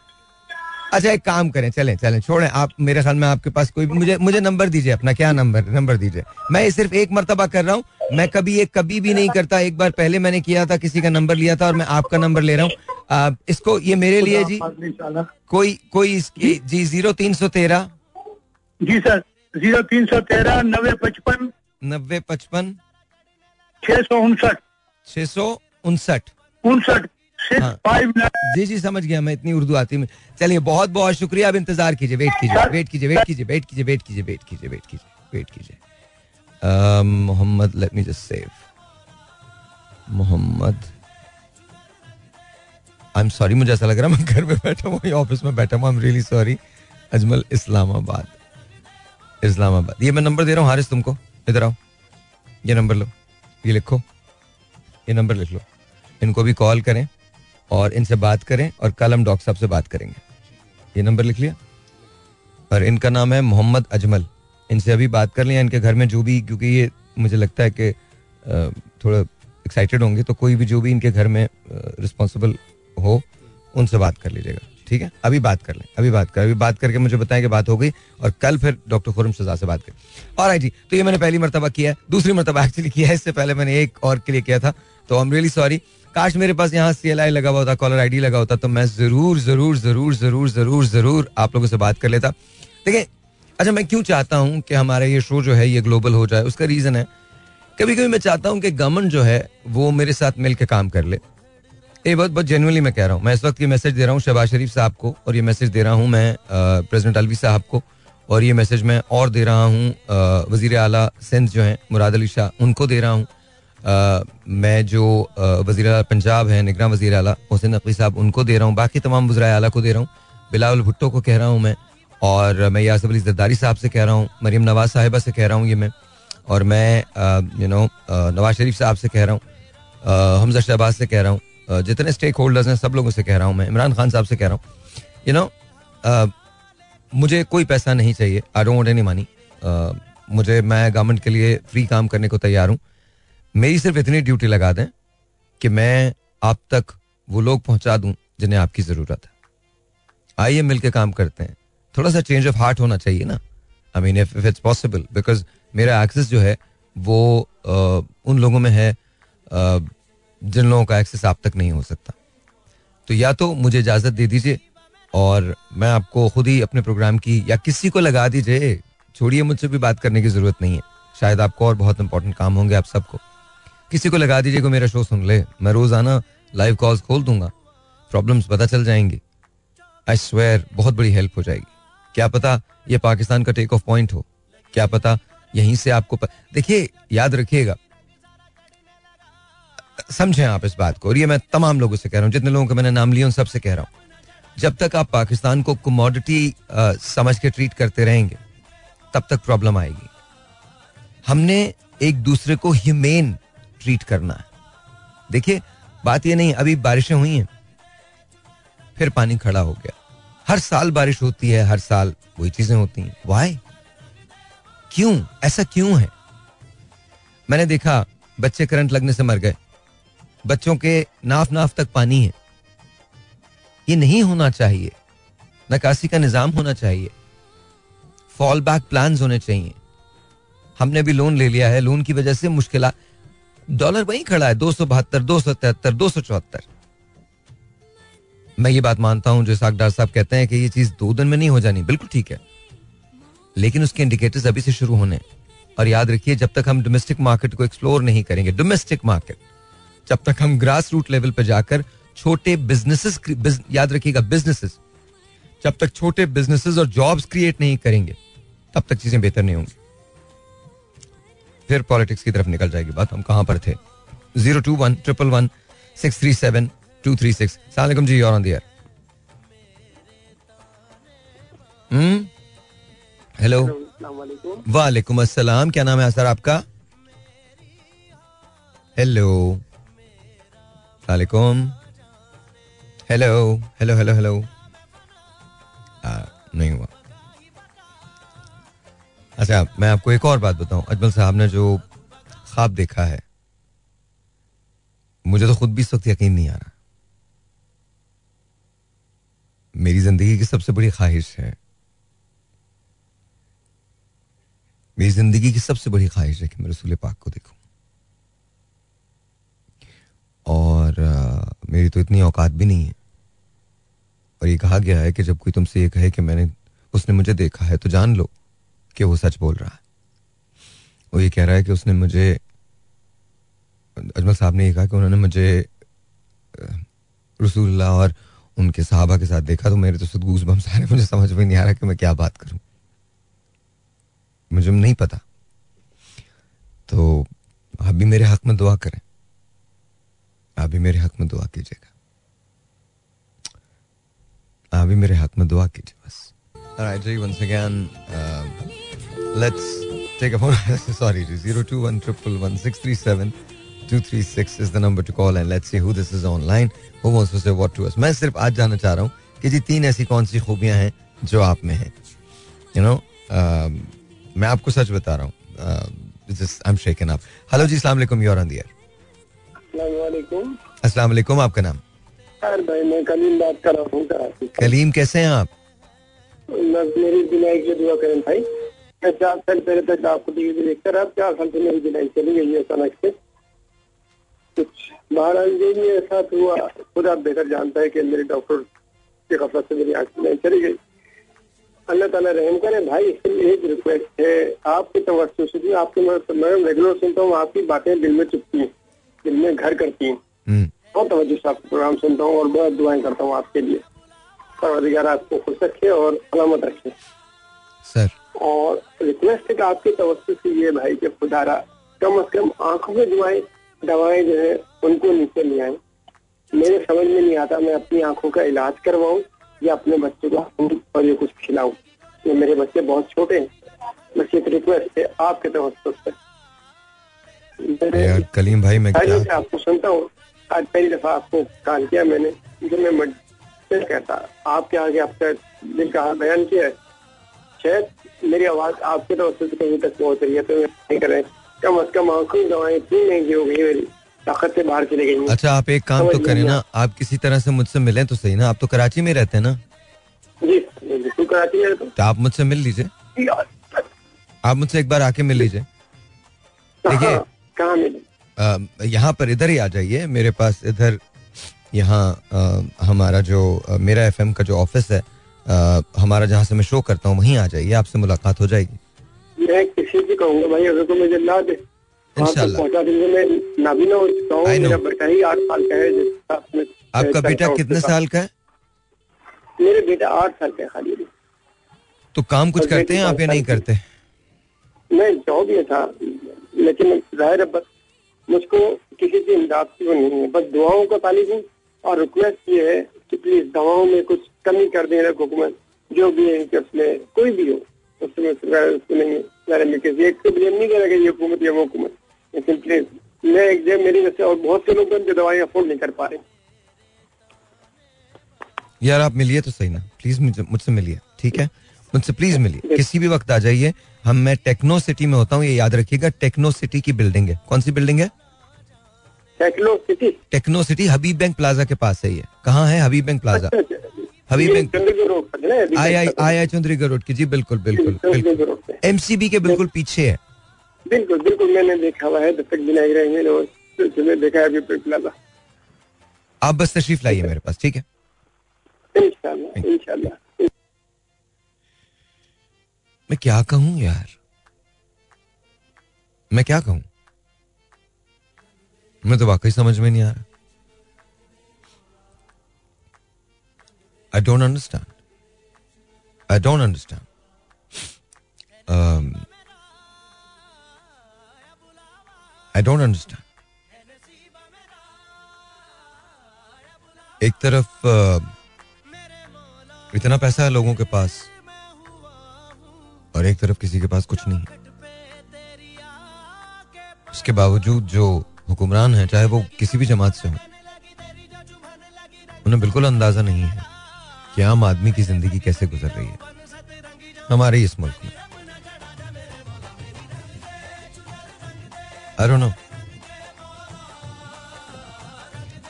अच्छा एक काम करें चलें चलें छोड़ें आप मेरे ख्याल में आपके पास कोई मुझे मुझे नंबर दीजिए अपना क्या नंबर नंबर दीजिए। मैं ये सिर्फ़ एक मरतबा कर रहा हूँ मैं कभी ये कभी भी नहीं करता एक बार पहले मैंने किया था किसी का नंबर लिया था और मैं आपका नंबर ले रहा हूँ। इसको ये मेरे लिए जी कोई कोई इसकी जी ज़ीरो तीन सौ तेरह। जी सर ज़ीरो तीन सौ तेरह नब्बे पचपन। नब्बे पचपन। छह सौ उनसठ। छः सौ उनसठ। उनसठ। हाँ। जी जी समझ गया मैं इतनी उर्दू आती में चलिए बहुत बहुत शुक्रिया अब इंतज़ार कीजिए वेट कीजिए वेट कीजिए वेट कीजिए वेट कीजिए वेट कीजिए वेट कीजिए वेट कीजिए वेट कीजिए। Mohammad let me just save Mohammad. I am sorry मुझे ऐसा लग रहा है मैं घर में बैठा हूँ ऑफ़िस में बैठा हूँ I am really sorry Ajmal Islamabad. Islamabad. ये मैं नंबर दे रहा हूँ हारिस तुमको? इधर आओ। ये नंबर लो। ये लिखो। ये नंबर लिख लो। इनको भी कॉल करें। और इनसे बात करें और कल हम डॉक्टर साहब से बात करेंगे। ये नंबर लिख लिया? और इनका नाम है मोहम्मद अजमल। इनसे अभी बात कर लिया इनके घर में जो भी, क्योंकि ये मुझे लगता है कि थोड़ा एक्साइटेड होंगे तो कोई भी जो भी इनके घर में रिस्पॉन्सिबल हो, उनसे बात कर लीजिएगा। ठीक है? अभी बात कर लें, अभी बात कर। अभी बात करके मुझे बताएँ कि बात हो गई और कल फिर डॉक्टर खुरम शजा से बात करें। और आई जी तो ये मैंने पहली मरतबा किया है, दूसरी मरतबा एक्चुअली किया है, इससे पहले मैंने एक और के लिए किया था। तो आई एम रियली सॉरी काश मेरे पास यहाँ सी एल आई लगा हुआ होता कॉलर आई डी लगा होता तो मैं ज़रूर ज़रूर ज़रूर ज़रूर ज़रूर ज़रूर आप लोगों से बात कर लेता। देखिए अच्छा मैं क्यों चाहता हूँ कि हमारा ये शो जो है, ये ग्लोबल हो जाए, उसका रीजन है। कभी कभी मैं चाहता हूँ कि गवर्नमेंट जो है, वो मेरे साथ मिलकर काम कर ले। ये बहुत बहुत जेनुअनली मैं कह रहा हूँ, मैं इस वक्त ये मैसेज दे रहा हूँ शहबाज शरीफ साहब को, और ये मैसेज दे रहा हूँ मैं प्रेसिडेंट अलवी साहब को, और ये मैसेज मैं और दे रहा हूँ वज़ीर अला सिंध जो हैं, मुराद अली शाह, उनको दे रहा हूँ। मैं जो अला पंजाब है, निगरान वज़ीर अला हुसैन नकवी साहब, उनको दे रहा हूँ। बाकी तमाम वजरा अला को दे रहा हूँ। बिलावल भुट्टो को कह रहा हूँ मैं। और मैं यासफ अली जरदारी साहब से कह रहा हूँ। मरीम नवाज़ साहिबा से कह रहा हूँ ये मैं। और मैं यू नो नवाज़ शरीफ साहब से कह रहा हूँ। हमजा शहबाज से कह रहा हूँ। जितने स्टेक होल्डर्स हैं, सब लोगों से कह रहा हूँ मैं। इमरान खान साहब से कह रहा हूँ। यू नो मुझे कोई पैसा नहीं चाहिए। आई डोंट एनी मनी मुझे, मैं गवर्नमेंट के लिए फ्री काम करने को तैयार हूँ। मेरी सिर्फ़ इतनी ड्यूटी लगा दें कि मैं आप तक वो लोग पहुँचा दूँ जिन्हें आपकी ज़रूरत है। आइए मिलकर काम करते हैं। थोड़ा सा चेंज ऑफ़ हार्ट होना चाहिए ना। I mean if it's possible because मेरा एक्सेस जो है वो आ, उन लोगों में है आ, जिन लोगों का एक्सेस आप तक नहीं हो सकता। तो या तो मुझे इजाज़त दे दीजिए और मैं आपको खुद ही अपने प्रोग्राम की या किसी को लगा दीजिए छोड़िए मुझसे भी बात करने की ज़रूरत नहीं है। शायद आपको और बहुत इंपॉर्टेंट काम होंगे आप सबको। किसी को लगा दीजिए को मेरा शो सुन ले। मैं रोज़ाना लाइव कॉल्स खोल दूँगा। प्रॉब्लम्स पता चल जाएँगी। आई स्वेयर बहुत बड़ी हेल्प हो जाएगी। क्या पता ये पाकिस्तान का टेक ऑफ़ पॉइंट हो? क्या पता यहीं से आपको प... देखिए, याद रखिएगा। समझें आप इस बात को, और ये मैं तमाम लोगों से कह रहा हूँ, जितने लोगों का मैंने नाम लिया, उन सबसे कह रहा हूँ। जब तक आप पाकिस्तान को कमोडिटी समझ के ट्रीट करते रहेंगे, तब तक प्रॉब्लम आएगी। हमने एक दूसरे को ह्यूमेन ट्रीट करना। है देखिए, बात ये नहीं, अभी बारिशें हुई हैं। फिर पानी खड़ा हो गया। हर साल बारिश होती है, हर साल वही चीज़ें होती हैं। वाई क्यों? ऐसा क्यों है? मैंने देखा, बच्चे करंट लगने से मर गए। बच्चों के नाफ नाफ तक पानी है। ये नहीं होना चाहिए। नकासी का निज़ाम होना चाहिए। फॉल बैक प्लान होने चाहिए। हमने भी लोन ले लिया है। लोन की वजह से मुश्किल डॉलर वहीं खड़ा है, दो सौ बहत्तर, दो सौ तिहत्तर, दो सौ चौहत्तर। मैं ये बात मानता हूँ, जो सागडार साहब कहते हैं कि ये चीज़ दो दिन में नहीं हो जानी, बिल्कुल ठीक है। लेकिन उसके इंडिकेटर्स अभी से शुरू होने और याद रखिए, जब तक हम डोमेस्टिक मार्केट को एक्सप्लोर नहीं करेंगे डोमेस्टिक मार्केट जब तक हम ग्रास रूट लेवल पर जाकर छोटे बिजनेसेस याद रखिएगा बिजनेसेस जब तक छोटे बिजनेसेस और जॉब्स क्रिएट नहीं करेंगे, तब तक चीज़ें बेहतर नहीं होंगी। फिर पॉलिटिक्स की तरफ़ निकल जाएगी बात हम कहाँ पर थे? Zero two one triple one six three seven two three six. सलाम जी और दियर हेलो वालेकुम अस्सलाम क्या नाम है सर आपका? हेलो वालेकुम हेलो हेलो हेलो हेलो नहीं हुआ। अच्छा मैं आपको एक और बात बताऊँ। अजमल साहब ने जो ख्वाब देखा है मुझे तो खुद भी इस वक्त यकीन नहीं आ रहा। मेरी ज़िंदगी की सबसे बड़ी ख्वाहिश है। मेरी ज़िंदगी की सबसे बड़ी ख्वाहिश है कि मैं रसूल पाक को देखूँ। और आ, मेरी तो इतनी औकात भी नहीं है। और ये कहा गया है कि जब कोई तुमसे ये कहे कि मैंने उसने मुझे देखा है तो जान लो। कि वो सच बोल रहा है। वो ये कह रहा है कि उसने मुझे अजमल साहब ने ये कहा कि उन्होंने मुझे रसूलुल्लाह और उनके साहबा के साथ देखा तो मेरे तो सदगूस बम सारे मुझे समझ में नहीं आ रहा कि मैं क्या बात करूँ। मुझे नहीं पता। तो आप भी मेरे हक में दुआ करें। आप भी मेरे हक में दुआ कीजिएगा। आप भी मेरे हक में दुआ कीजिए बस। Jay, once again, uh, let's take a phone. Sorry, zero two one triple one six three seven two three six is the number to call and let's see who this is online. Who wants to say what to us? मैं सिर्फ़ आज जानना चाह रहा हूँ कि जी तीन ऐसी कौन सी खूबियाँ हैं जो आप में हैं? यू नो मैं आपको सच बता रहा हूँ आई एम शेकन आप हेलो जी अस्सलाम वालेकुम you are on the air अस्सलाम वालेकुम। अस्सलाम वालेकुम आपका नाम? यार भाई मैं कलीम बात कर रहा हूँ। कराची कलीम कैसे हैं आप? मेरी दुआ करें भाई। चार साल पहले तक आपको टीवी देखता रहा चार साल से मेरी चली गई है अचानक से कुछ महाराज जी मेरे साथ हुआ खुद आप बेहतर जानता है कि मेरे डॉक्टर की से मेरी आँख नहीं चली गई। अल्लाह ताला रहम करे भाई इसके लिए एक रिक्वेस्ट है आपकी तवज्जो से भी आपकी मैं मैं रेगुलर सुनता हूँ आपकी बातें दिल में चुपती हैं दिल में घर करती हैं। हम्म, बहुत तवज्जो से आपका प्रोग्राम सुनता हूँ और बहुत दुआएँ करता हूँ आपके लिए। परवरदिगार आपको खुश रखे और सलामत रखे। सर और रिक्वेस्ट है कि आपकी तवज्जो से ये भाई कि खुदारा कम अज कम आँखों में दवाएँ दवाएँ जो है उनको नीचे ले आए। मेरे समझ में नहीं आता मैं अपनी आँखों का इलाज करवाऊं या अपने बच्चे को दूध और ये कुछ खिलाऊं। ये मेरे बच्चे बहुत छोटे हैं। बस एक रिक्वेस्ट है आपके तवज्जो से। यार कलीम भाई मैं क्या आपको सुनता हूँ। आज पहली दफ़ा आपको कॉल किया मैंने। जो मैं कहता आपके आगे आपका दिल का बयान किया है। शायद मेरी आवाज़ आपके तो से कहीं तक पहुँच रही है तो नहीं करें। कम अज कम आँखों की दवाएँ इतनी महँगी हो गई मेरी ताकत से बाहर चली गई अच्छा आप एक काम तो करें ना आप किसी तरह से मुझसे मिले तो सही ना? आप तो कराची में रहते हैं ना? जी बिल्कुल कराची में तो आप मुझसे मिल लीजिए। आप मुझसे एक बार आके मिल लीजिए। देखिए कहाँ कहाँ यहाँ पर इधर ही आ जाइए मेरे पास इधर यहाँ हमारा जो मेरा एफएम का जो ऑफ़िस है अ, हमारा जहाँ से मैं शो करता हूँ वहीं आ जाइए आपसे मुलाकात हो जाएगी। मैं किसी भी कहूँगा भाई अगर तो मुझे ला दे आपका बेटा कितने साल का है? मेरे बेटा आठ साल का है खाली। तो काम कुछ करते हैं आप या नहीं करते? मैं जॉब ही था लेकिन ज़ाहिर है बस मुझको किसी की इमदाद की वो नहीं है बस दुआओं का तालिब हूँ और रिक्वेस्ट ये है कि प्लीज़ दवाओं में कुछ कमी कर दें हुकूमत जो भी है कि उसमें कोई भी हो उसमें उसको नहीं मेरे में किसी एक को ब्लेम नहीं करेगा ये हुकूमत या वो हुकूमत। लेकिन प्लीज़ मैं एक जगह मेरी वजह से और बहुत से लोग हैं जो दवाएँ अफोर्ड नहीं कर पा रहे। यार आप मिलिए तो सही ना। प्लीज़ मुझसे मिलिए ठीक है? मुझसे प्लीज़ मिलिए। किसी भी वक्त आ जाइए। हम मैं टेक्नो सिटी में होता हूँ ये याद रखिएगा टेक्नो सिटी की बिल्डिंग है। कौन सी बिल्डिंग है? सैकलो city techno city Habib bank plaza के पास है ये। कहाँ है Habib bank plaza Habib bank I I I I Chundrigar road की। जी बिल्कुल बिल्कुल बिल्कुल। रोड पे एमसीबी के बिल्कुल पीछे है। बिल्कुल बिल्कुल मैंने देखा हुआ है बिनाई रहे हैं और देखा है अभी पे प्लाजा आप बस तशरीफ़ लाइए मेरे पास ठीक है? इंशाल्लाह इंशाल्लाह। मैं क्या कहूँ यार? मैं क्या कहूँ? मैं तो वाकई समझ में नहीं आ रहा। I don't understand I don't understand I don't understand एक तरफ़ uh, इतना पैसा है लोगों के पास और एक तरफ़ किसी के पास कुछ नहीं इसके बावजूद जो हुक्मरान है, चाहे वो किसी भी जमात से हो। उन्हें बिल्कुल अंदाज़ा नहीं है कि आम आदमी की ज़िंदगी कैसे गुजर रही है, हमारे इस मुल्क में। I don't know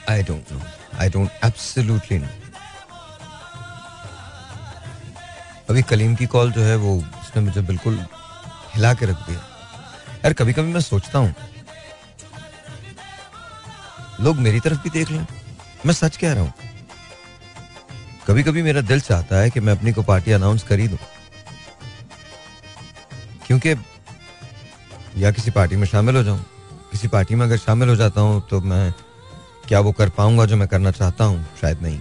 I don't know I don't absolutely know अभी कलीम की कॉल जो है, वो उसने मुझे बिल्कुल हिला के रख दिया। यार कभी कभी मैं सोचता हूँ लोग मेरी तरफ़ भी देख लें। मैं सच कह रहा हूँ। कभी कभी मेरा दिल चाहता है कि मैं अपनी को पार्टी अनाउंस कर ही दूँ। क्योंकि या किसी पार्टी में शामिल हो जाऊँ। किसी पार्टी में अगर शामिल हो जाता हूँ तो मैं क्या वो कर पाऊँगा जो मैं करना चाहता हूँ? शायद नहीं।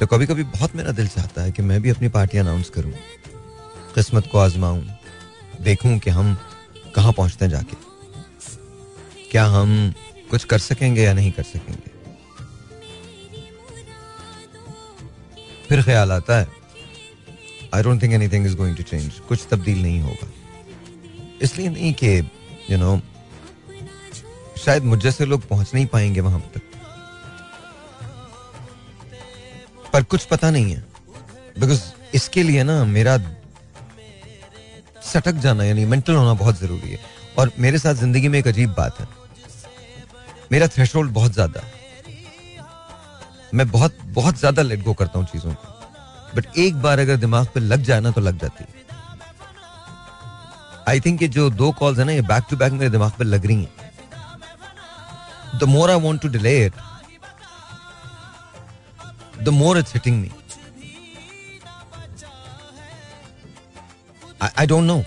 तो कभी कभी बहुत मेरा दिल चाहता है कि मैं भी अपनी पार्टी अनाउंस करूँ। किस्मत को आजमाऊं। देखूँ कि हम कहाँ पहुँचते हैं जाके। क्या हम कुछ कर सकेंगे या नहीं कर सकेंगे? फिर ख्याल आता है I don't think anything is going to change कुछ तब्दील नहीं होगा। इसलिए नहीं कि यू नो शायद मुझ जैसे लोग पहुँच नहीं पाएँगे वहाँ तक। पर कुछ पता नहीं है। बिकॉज़ इसके लिए ना मेरा सटक जाना, यानी मेंटल होना बहुत ज़रूरी है। और मेरे साथ ज़िंदगी में एक अजीब बात है। मेरा थ्रेशोल्ड बहुत ज़्यादा मैं बहुत बहुत ज़्यादा लेट गो करता हूँ चीज़ों को। बट एक बार अगर दिमाग पे लग जाए ना तो लग जाती है। आई थिंक ये जो दो कॉल्स है ना, ये बैक टू बैक मेरे दिमाग पे लग रही हैं। The more I want to delay it the more it's hitting me I don't know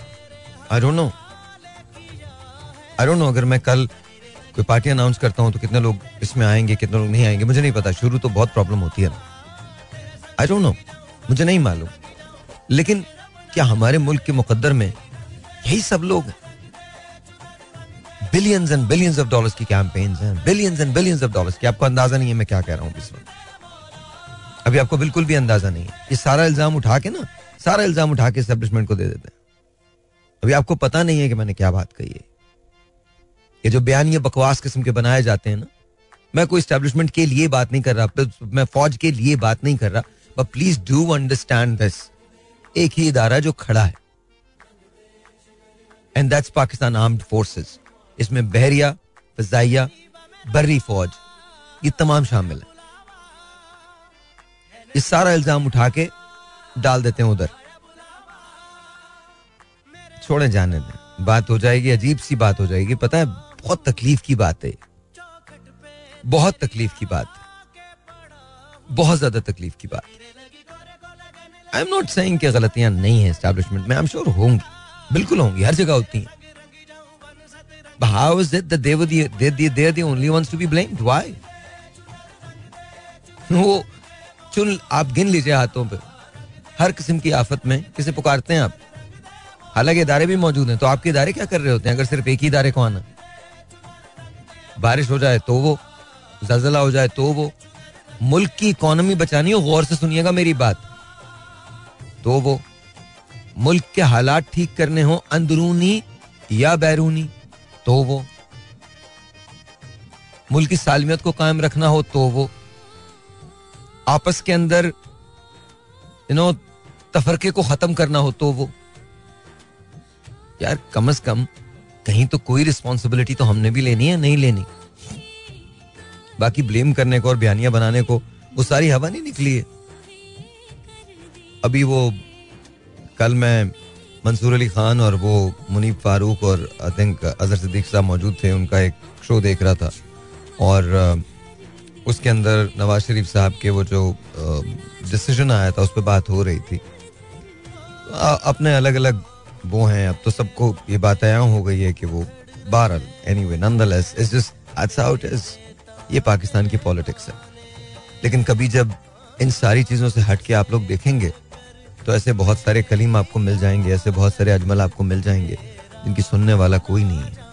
I don't know I don't know अगर मैं कल कोई पार्टी अनाउंस करता हूँ तो कितने लोग इसमें आएँगे, कितने लोग नहीं आएँगे, मुझे नहीं पता। शुरू तो बहुत प्रॉब्लम होती है ना। आई डोंट नो मुझे नहीं मालूम। लेकिन क्या हमारे मुल्क के मुकद्दर में यही सब लोग हैं? Billions and billions of dollars की कैंपेन्स हैं। Billions and billions of dollars की। आपको अंदाज़ा नहीं है मैं क्या कह रहा हूँ इस वक्त। अभी आपको बिल्कुल भी अंदाज़ा नहीं है। ये सारा इल्ज़ाम उठा के ना, सारा इल्ज़ाम उठा के एस्टेब्लिशमेंट को दे देते हैं। अभी आपको पता नहीं है कि मैंने क्या बात कही है। ये जो बयान ये बकवास किस्म के बनाए जाते हैं ना, मैं कोई स्टैब्लिशमेंट के लिए बात नहीं कर रहा, मैं फौज के लिए बात नहीं कर रहा but please do understand this एक ही इदारा जो खड़ा है and that's Pakistan armed forces इसमें बहरिया, फजाइया, बर्री फौज, ये तमाम शामिल है। ये सारा इल्ज़ाम उठा के डाल देते हैं उधर। छोड़े जाने दें। बात हो जाएगी, अजीब सी बात हो जाएगी। पता है बहुत तकलीफ़ की बात है। बहुत तकलीफ़ की बात बहुत ज़्यादा तकलीफ़ की बात आई एम नॉट सेइंग कि गलतियाँ नहीं है एस्टैब्लिशमेंट में आई एम श्योर होंगी। बिल्कुल होंगी हर जगह होती हैं। How is it that they were the they, they, they are the only ones to be blamed? Why? वो चुन आप गिन लीजिए हाथों पे। हर किस्म की आफत में किसे पुकारते हैं आप? हालाँकि इदारे भी मौजूद हैं तो आपके इदारे क्या कर रहे होते हैं? अगर सिर्फ़ एक ही इदारे को आना। बारिश हो जाए तो वो, जलजला हो जाए तो वो। मुल्क की इकोनॉमी बचानी हो, गौर से सुनिएगा मेरी बात। तो वो, मुल्क के हालात ठीक करने हो, अंदरूनी या बैरूनी तो वो। मुल्क की सालमियत को कायम रखना हो तो वो। आपस के अंदर यू नो तफरके को खत्म करना हो तो वो। यार, कम अज कम कहीं तो कोई रिस्पॉन्सिबिलिटी तो हमने भी लेनी है, नहीं लेनी। बाकी ब्लेम करने को और बयानियाँ बनाने को, वो सारी हवा नहीं निकली है। अभी वो, कल मैं मंसूर अली खान और वो मुनीब फारूक और आई थिंक अजहर सिद्दीक साहब मौजूद थे, उनका एक शो देख रहा था। और उसके अंदर नवाज़ शरीफ साहब के वो जो डिसीज़न आया था, उस पर बात हो रही थी। अपने अलग अलग वो हैं, अब तो सबको ये बात आया हो गई है कि वो बहरल एनी वे इट इज़ ये पाकिस्तान की पॉलिटिक्स है। लेकिन कभी जब इन सारी चीज़ों से हट के आप लोग देखेंगे तो ऐसे बहुत सारे कलीम आपको मिल जाएँगे, ऐसे बहुत सारे अजमल आपको मिल जाएँगे, जिनकी सुनने वाला कोई नहीं है।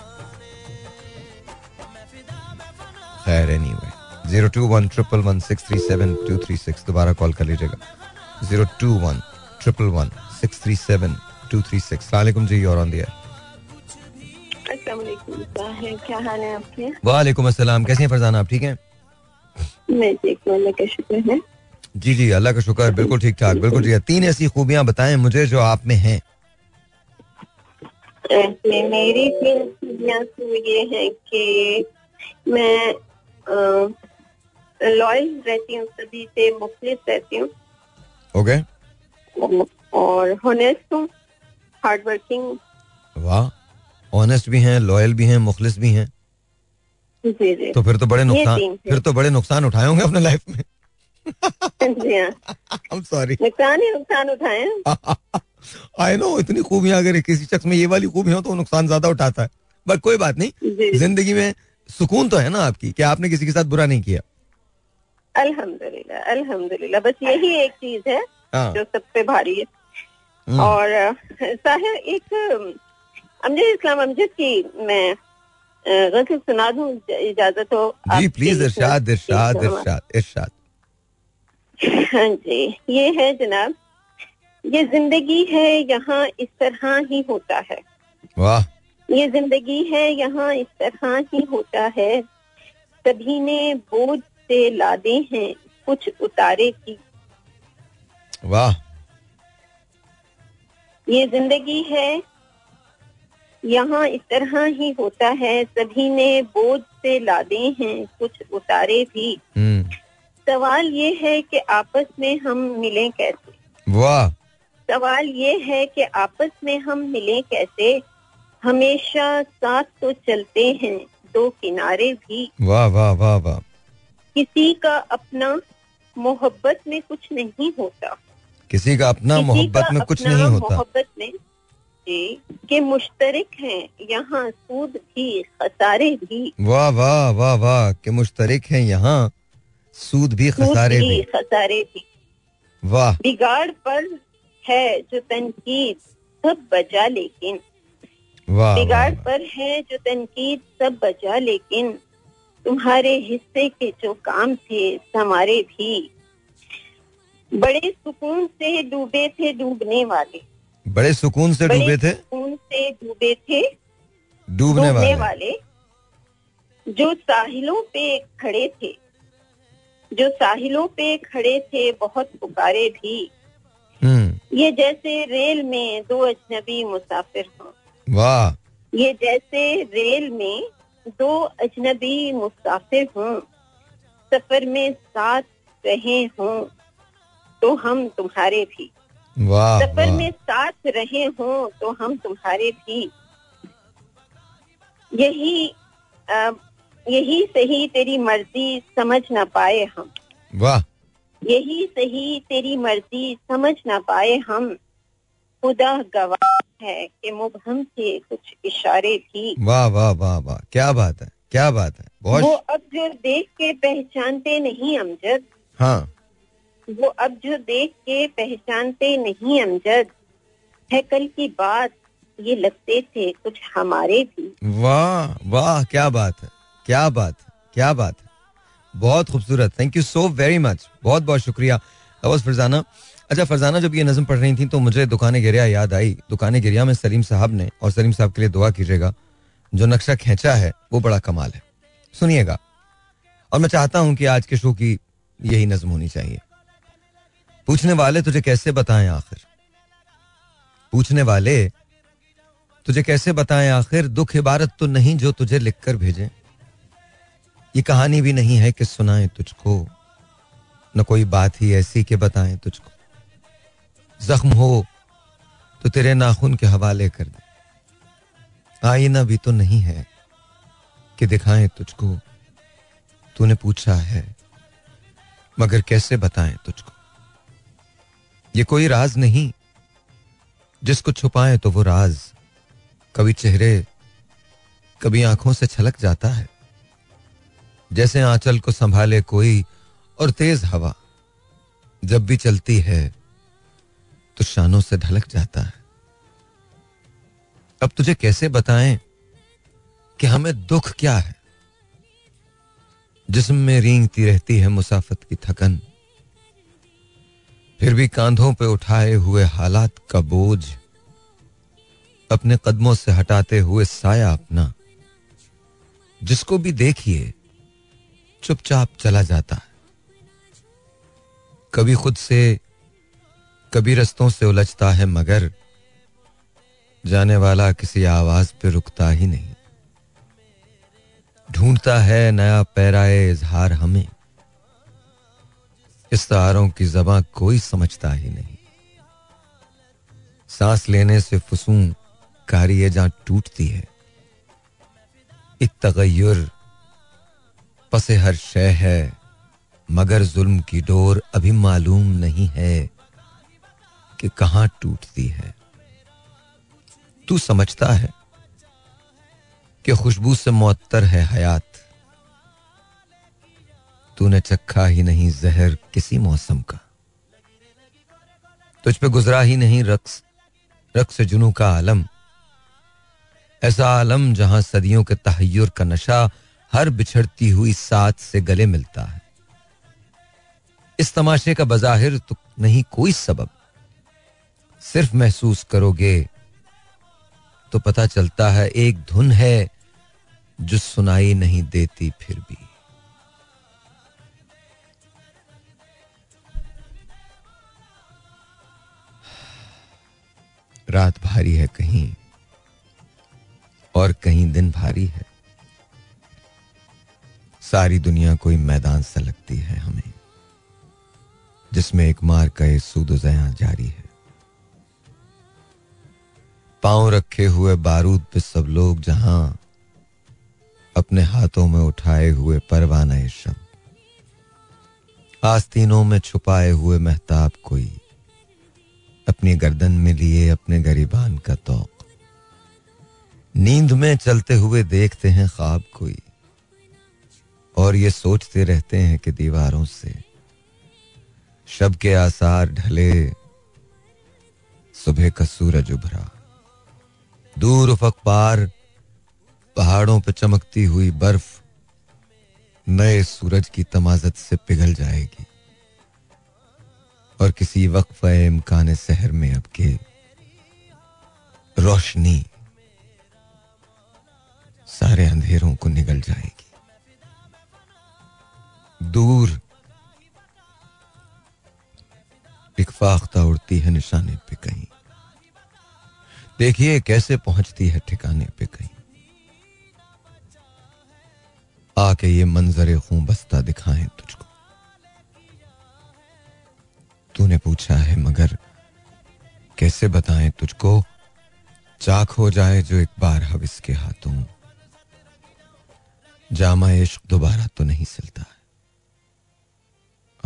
खैर anyway zero two one triple one six three seven two three six दोबारा कॉल कर लीजिएगा। Zero two one triple one six three seven two three six जी और ऑन दिया क्या हाल है आपके? वालेकुम अस्सलाम। कैसे हैं फरजाना? आप ठीक हैं? मैं ठीक हूँ है। जी जी अल्लाह का शुक्र बिल्कुल ठीक ठाक बिल्कुल जी तीन ऐसी खूबियाँ बताएँ मुझे जो आप में हैं। मेरी तीन खूबियाँ तो ये है कि मैं लॉयल रहती हूँ सभी से मुखलिस रहती हूँ। ओके और होनेस्ट हूँ। हार्ड वर्किंग वाह ऑनेस्ट भी हैं लॉयल भी हैं मुखलिस भी हैं। जी जी। तो फिर तो बड़े नुकसान फिर तो बड़े नुकसान उठाए होंगे अपने लाइफ में। जी हाँ। सॉरी नुकसान ही नुकसान उठाए आई नो इतनी खूबियाँ अगर किसी शख्स में ये वाली खूबी हो तो नुकसान ज़्यादा उठाता है। बट कोई बात नहीं ज़िंदगी में सुकून तो है ना आपकी कि आपने किसी के साथ बुरा नहीं किया। अल्हम्दुलिल्लाह अल्हम्दुलिल्लाह। बस यही एक चीज़ है हाँ। जो सब पे भारी है। और साहिर एक अमजद इस्लाम अमजद की मैं गज़ल सुना दूँ इजाज़त हो जी प्लीज़ इरशाद इरशाद इरशाद इरशाद। हाँ जी ये है जनाब ये ज़िंदगी है यहाँ इस तरह ही होता है। वाह। ये ज़िंदगी है यहाँ इस तरह ही होता है। सभी ने बोझ से लादे हैं कुछ उतारे की। वाह। ये ज़िंदगी है। यहाँ इस तरह ही होता है। सभी ने बोझ से लादे हैं कुछ उतारे भी। हम्म। सवाल ये है कि आपस में हम मिले कैसे? वाह। सवाल ये है कि आपस में हम मिले कैसे? हमेशा साथ तो चलते हैं दो किनारे भी। वाह वाह वाह वाह। किसी का अपना मोहब्बत में कुछ नहीं होता। किसी का अपना मोहब्बत में कुछ नहीं होता। मोहब्बत में के मुश्तरक हैं यहाँ सूद भी खसारे भी। वाह वाह वाह वाह के मुश्तरक हैं यहाँ सूद भी खसारे भी खसारे भी। वाह। बिगाड़ पर है जो तनकीद सब बजा लेकिन। वाह बिगाड़ पर है जो तनकीद सब बजा लेकिन। तुम्हारे हिस्से के जो काम थे हमारे भी। बड़े सुकून से डूबे थे डूबने वाले। बड़े सुकून से डूबे थे? सुकून से डूबे थे डूबने वाले। वाले। जो साहिलों पे खड़े थे जो साहिलों पे खड़े थे बहुत पुकारे भी। हम्म। ये जैसे रेल में दो अजनबी मुसाफिर हों। वाह। ये जैसे रेल में दो अजनबी मुसाफिर हों सफ़र में साथ रहे हों। तो हम तुम्हारे भी। वाह सफ़र में साथ रहे हों तो हम तुम्हारे भी। यही यही सही तेरी मर्ज़ी समझ ना पाए हम। वाह। यही सही तेरी मर्ज़ी समझ ना पाए हम। खुदा गवाह है कि मुबहम थे कुछ इशारे भी। वाह वाह वाह वाह। क्या बात है क्या बात है। वो अब जो देख के पहचानते नहीं अमजद। हाँ। वो अब जो देख के पहचानते नहीं अमजद। है कल की बात, ये लगते थे कुछ हमारे भी। वाह वाह, क्या बात है, क्या बात है, क्या बात है। बहुत खूबसूरत thank you so very much बहुत बहुत शुक्रिया। अवस फरजाना अच्छा फरजाना, जब ये नज़म पढ़ रही थी तो मुझे दुकान गिरिया याद आई। दुकान गिरिया में सलीम साहब ने, और सलीम साहब के लिए दुआ कीजिएगा, जो नक्शा खींचा है, वो बड़ा कमाल है। सुनिएगा। और मैं चाहता हूँ कि आज के शो की यही नज्म होनी चाहिए। पूछने वाले तुझे कैसे बताएँ आखिर? पूछने वाले तुझे कैसे बताएँ आखिर? दुख इबारत तो नहीं जो तुझे लिखकर भेजें। ये कहानी भी नहीं है कि सुनाएँ तुझको। न कोई बात ही ऐसी कि बताएँ तुझको। जख्म हो तो तेरे नाखून के हवाले कर दे। आईना भी तो नहीं है कि दिखाएँ तुझको। तूने पूछा है, मगर कैसे बताएँ तुझको? ये कोई राज नहीं। जिसको छुपाएँ तो वो राज। कभी चेहरे, कभी आँखों से छलक जाता है। जैसे आंचल को संभाले कोई और तेज हवा। जब भी चलती है तो शानों से ढलक जाता है। अब तुझे कैसे बताएँ कि हमें दुख क्या है? जिस्म में रेंगती रहती है मुसाफत की थकन। फिर भी कांधों पे उठाए हुए हालात का बोझ अपने कदमों से हटाते हुए साया अपना। जिसको भी देखिए, चुपचाप चला जाता है। कभी खुद से, कभी रस्तों से उलझता है, मगर जाने वाला किसी आवाज़ पे रुकता ही नहीं। ढूंढता है नया पैराए इजहार हमें। इस तारों की जबां कोई समझता ही नहीं। सांस लेने से फसूं कारी जहाँ टूटती है। एक तगैर पसे हर शय है, मगर जुल्म की डोर अभी मालूम नहीं है कि कहाँ टूटती है। तू समझता है कि खुशबू से मुअत्तर है हयात। तूने चखा ही नहीं जहर किसी मौसम का। तुझ पे गुजरा ही नहीं रक्स रक्स जुनू का आलम। ऐसा आलम जहाँ सदियों के तहयर का नशा हर बिछड़ती हुई साथ से गले मिलता है। इस तमाशे का बजाहिर तो नहीं कोई सबब। सिर्फ़ महसूस करोगे तो पता चलता है एक धुन है जो सुनाई नहीं देती फिर भी। रात भारी है कहीं और कहीं दिन भारी है। सारी दुनिया कोई मैदान सा लगती है हमें, जिसमें एक मार का सूद जया जारी है। पाँव रखे हुए बारूद पे सब लोग जहाँ अपने हाथों में उठाए हुए परवाना शम आस्तीनों में छुपाए हुए महताब कोई अपनी गर्दन में लिए अपने गरीबान का तोक नींद में चलते हुए देखते हैं ख्वाब कोई। और ये सोचते रहते हैं कि दीवारों से शब के आसार ढले, सुबह का सूरज उभरा। दूर उफक पार, पहाड़ों पर चमकती हुई बर्फ़ नए सूरज की तमाजत से पिघल जाएगी। और किसी वक्फ इम्कान शहर में अब के रोशनी सारे अंधेरों को निगल जाएगी। दूर एक फाख्ता उड़ती है निशाने पे कहीं। देखिए कैसे पहुँचती है ठिकाने पे कहीं। आके ये मंजर खूं बस्ता दिखाएँ तुझको। तूने पूछा है, मगर कैसे बताएँ तुझको? चाक हो जाए जो एक बार हविस के हाथों। जामा इश्क दोबारा तो नहीं सिलता है।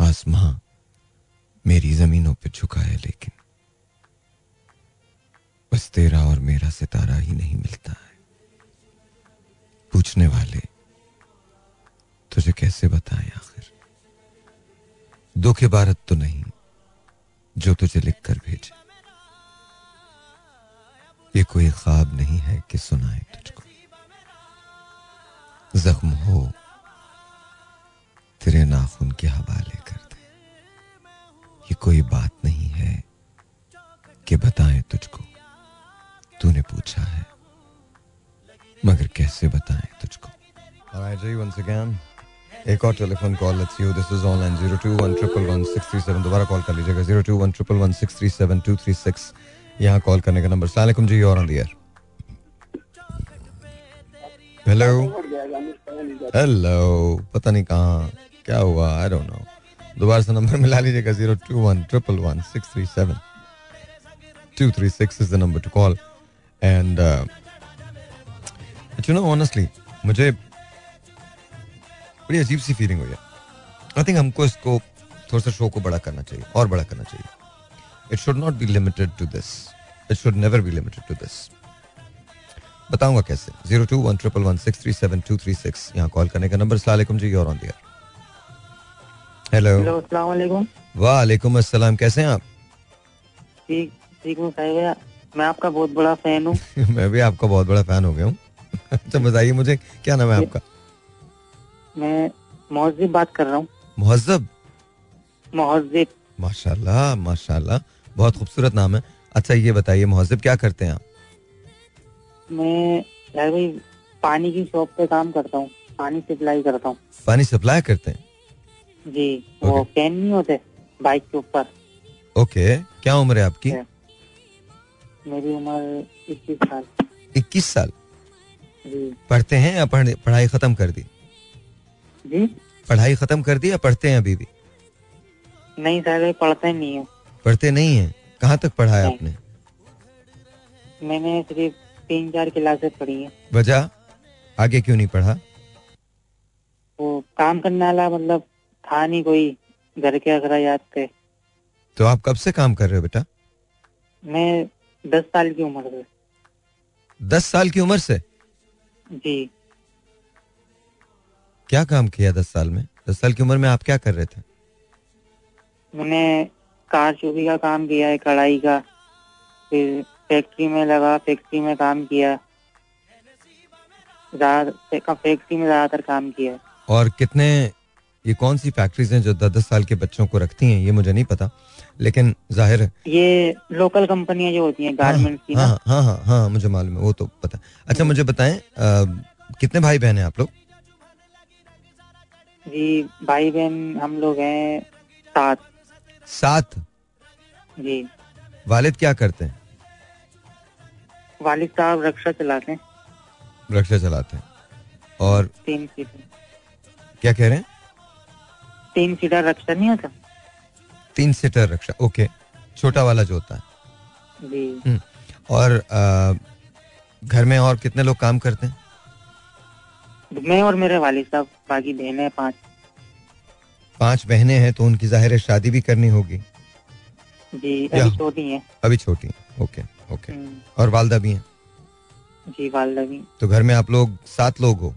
आसमां मेरी जमीनों पे झुका है, लेकिन बस तेरा और मेरा सितारा ही नहीं मिलता है। पूछने वाले, तुझे कैसे बताएँ आखिर? दुख इबारत तो नहीं जो तुझे लिख कर भेजे। ये कोई ख्वाब नहीं है कि सुनाए तुझको। जख्म हो तेरे नाखून के हवाले कर दे। ये कोई बात नहीं है कि बताए तुझको। तूने पूछा है मगर कैसे बताएँ तुझको? Alright, जी once again. एक और telephone call let's you this is online 021111637 दोबारा कॉल कर लीजिएगा 021111637 यहाँ कॉल करने का नंबर सलाम जी और हेलो हेलो पता नहीं कहाँ, क्या हुआ? आई डोंट नो दोबारा से नंबर मिला लीजिएगा zero two one triple one six three seven two three six is the number to call and you know honestly मुझे बड़ी अजीब सी फीलिंग हुई है। आई थिंक हमको इसको थोड़ा सा शो को बड़ा करना चाहिए और बड़ा करना चाहिए। It should not be limited to this it should never be limited to this बताऊँगा कैसे? Zero two one triple one six three seven two three six यहाँ कॉल करने का नंबर सलाम जी और ऑन दिया हेलो वालेकुम। अस्सलाम कैसे हैं आप? ठीक ठीक हूँ मैं आपका बहुत बड़ा फ़ैन हूँ। मैं भी आपका बहुत बड़ा फ़ैन हो गया हूँ। अच्छा बताइए मुझे क्या नाम है आपका? मैं मोहजिब बात कर रहा हूँ। मोहज्जब? मोहजिब माशाल्लाह माशाल्लाह। बहुत खूबसूरत नाम है। अच्छा ये बताइए मोहजिब क्या करते हैं आप? मैं भाई पानी की शॉप पे काम करता हूँ। पानी सप्लाई करता हूँ। पानी सप्लाई करते हैं? जी वो कैन नहीं होते बाइक के ऊपर। ओके क्या उम्र है आपकी? मेरी उम्र इक्कीस साल। इक्कीस साल। जी। पढ़ते हैं या पढ़- पढ़ाई खत्म कर दी? जी। पढ़ाई खत्म कर दी या पढ़ते हैं अभी भी? नहीं सर पढ़ते नहीं है। पढ़ते नहीं हैं? कहाँ तक पढ़ा है आपने? मैंने सिर्फ़ तीन चार क्लासेस पढ़ी हैं। वजह? आगे क्यों नहीं पढ़ा? वो काम करने वाला मतलब था नहीं कोई घर के अखराजात पे तो आप कब से काम कर रहे हो बेटा? मैं दस साल की उम्र से। दस साल की उम्र से? जी। क्या काम किया दस साल में? दस साल की उम्र में आप क्या कर रहे थे? मैंने कार चोरी का काम किया है कढ़ाई का फिर फैक्ट्री में लगा फैक्ट्री में काम किया। ज़्यादा फैक्ट्री में ज़्यादातर काम किया। और कितने ये कौन सी फैक्ट्रीज हैं जो दस दस साल के बच्चों को रखती हैं ये मुझे नहीं पता। लेकिन ज़ाहिर है। ये लोकल कंपनियाँ जो होती हैं गारमेंट्स की ना। हाँ हाँ हाँ हाँ मुझे मालूम है वो तो पता अच्छा मुझे बताएँ अ, कितने भाई बहन हैं आप लोग? जी भाई बहन हम लोग हैं सात सात जी। वालिद क्या करते हैं? वालिद साहब रक्षा चलाते हैं। रक्षा चलाते हैं। और तीन सीटर क्या कह रहे हैं? तीन सीटर रक्षा नहीं होता? तीन सीटर रक्षा ओके। छोटा वाला जो होता है। जी। हम्म, और आ, घर में और कितने लोग काम करते हैं? मैं और मेरे वालिद साहब बाकी बहनें पाँच। पाँच बहनें हैं तो उनकी ज़ाहिर है शादी भी करनी होगी। जी अभी छोटी हैं। अभी छोटी ओके ओके। हम्म, और वालदा भी हैं? जी वालदा भी। तो घर में आप लोग सात लोग हो?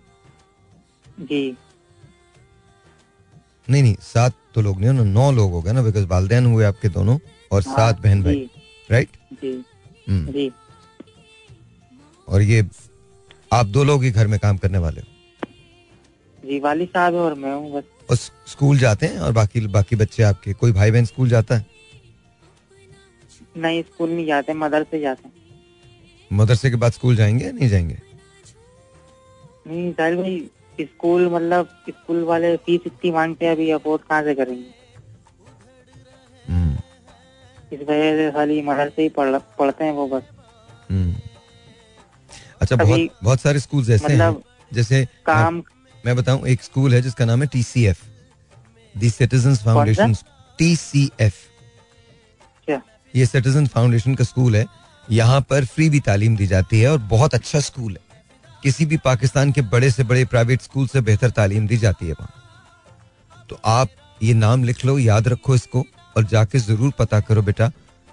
जी। नहीं नहीं सात तो लोग नहीं हो ना नौ लोग हो गए ना बिकॉज़ वालदेन हुए आपके दोनों और हाँ, सात बहन भाई राइट जी। हम्म, जी। और ये आप दो लोग ही घर में काम करने वाले हो? जी वालिद साहब और मैं हूँ बस। और स्कूल जाते हैं और बाकी बाकी बच्चे आपके कोई भाई बहन स्कूल जाता है? नहीं स्कूल नहीं जाते मदरसे जाते हैं। मदरसे के बाद स्कूल जाएँगे नहीं जाएँगे? नहीं साहिल भाई स्कूल मतलब स्कूल वाले फ़ीस इतनी मांगते हैं अभी अफोर्ड कहाँ से करेंगे? हम्म, इस वजह से खाली मदरसे ही पढ़ पढ़ते हैं वो बस। हम्म। अच्छा बहुत बहुत सारे स्कूल ऐसे मतलब हैं जैसे काम मैं, बताऊँ एक स्कूल है जिसका नाम है TCF the citizen foundation T C? F ये सिटीजन फाउंडेशन का स्कूल है। यहाँ पर फ्री भी तालीम दी जाती है और बहुत अच्छा स्कूल है। किसी भी पाकिस्तान के बड़े से बड़े प्राइवेट स्कूल से बेहतर तालीम दी जाती है वहाँ। तो आप ये नाम लिख लो याद रखो इसको और जाके ज़रूर पता करो बेटा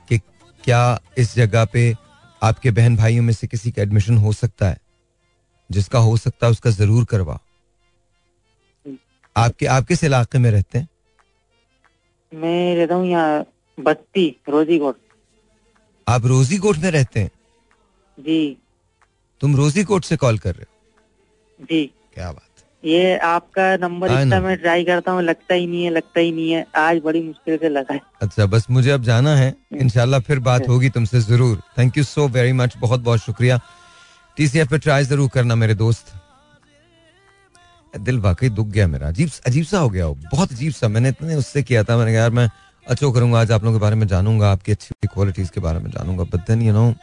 कि क्या इस जगह पे आपके बहन भाइयों में से किसी का एडमिशन हो सकता है। जिसका हो सकता है उसका ज़रूर करवा आपके आप किस इलाके में रहते हैं? मैं रहता हूँ यहाँ बस्ती रोजी कोट आप रोजी कोट में रहते हैं? जी। तुम रोजी कोट से कॉल कर रहे हो? जी। क्या बात। ये आपका नंबर इतना मैं ट्राई करता हूँ लगता ही नहीं है लगता ही नहीं है। आज बड़ी मुश्किल से लगा है। अच्छा बस मुझे अब जाना है। इनशाला फिर बात होगी तुमसे ज़रूर। Thank you so very much बहुत बहुत शुक्रिया टीसीएफ पे ट्राई ज़रूर करना मेरे दोस्त। दिल वाकई दुख गया मेरा। अजीब अजीब सा हो गया वो। बहुत अजीब सा। मैंने इतने उससे किया था। मैंने कहा, यार, मैं अच्छा करूँगा। आज आप लोगों के बारे में जानूँगा। आपकी अच्छी क्वालिटीज के बारे में जानूँगा। But then you know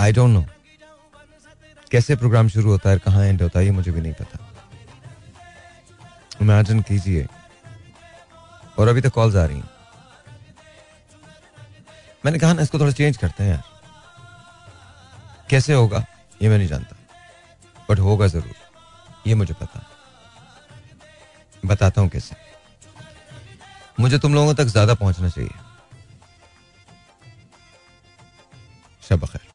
I don't know कैसे प्रोग्राम शुरू होता है कहाँ एंड होता है, ये मुझे भी नहीं पता। इमेजिन कीजिए। और अभी तक कॉल्स आ रही हैं। मैंने कहा ना, इसको थोड़ा चेंज करते हैं यार। कैसे होगा, ये मैं नहीं जानता। बट होगा ज़रूर। ये मुझे पता बताता हूँ कैसे। मुझे तुम लोगों तक ज़्यादा पहुँचना चाहिए। शब खैर।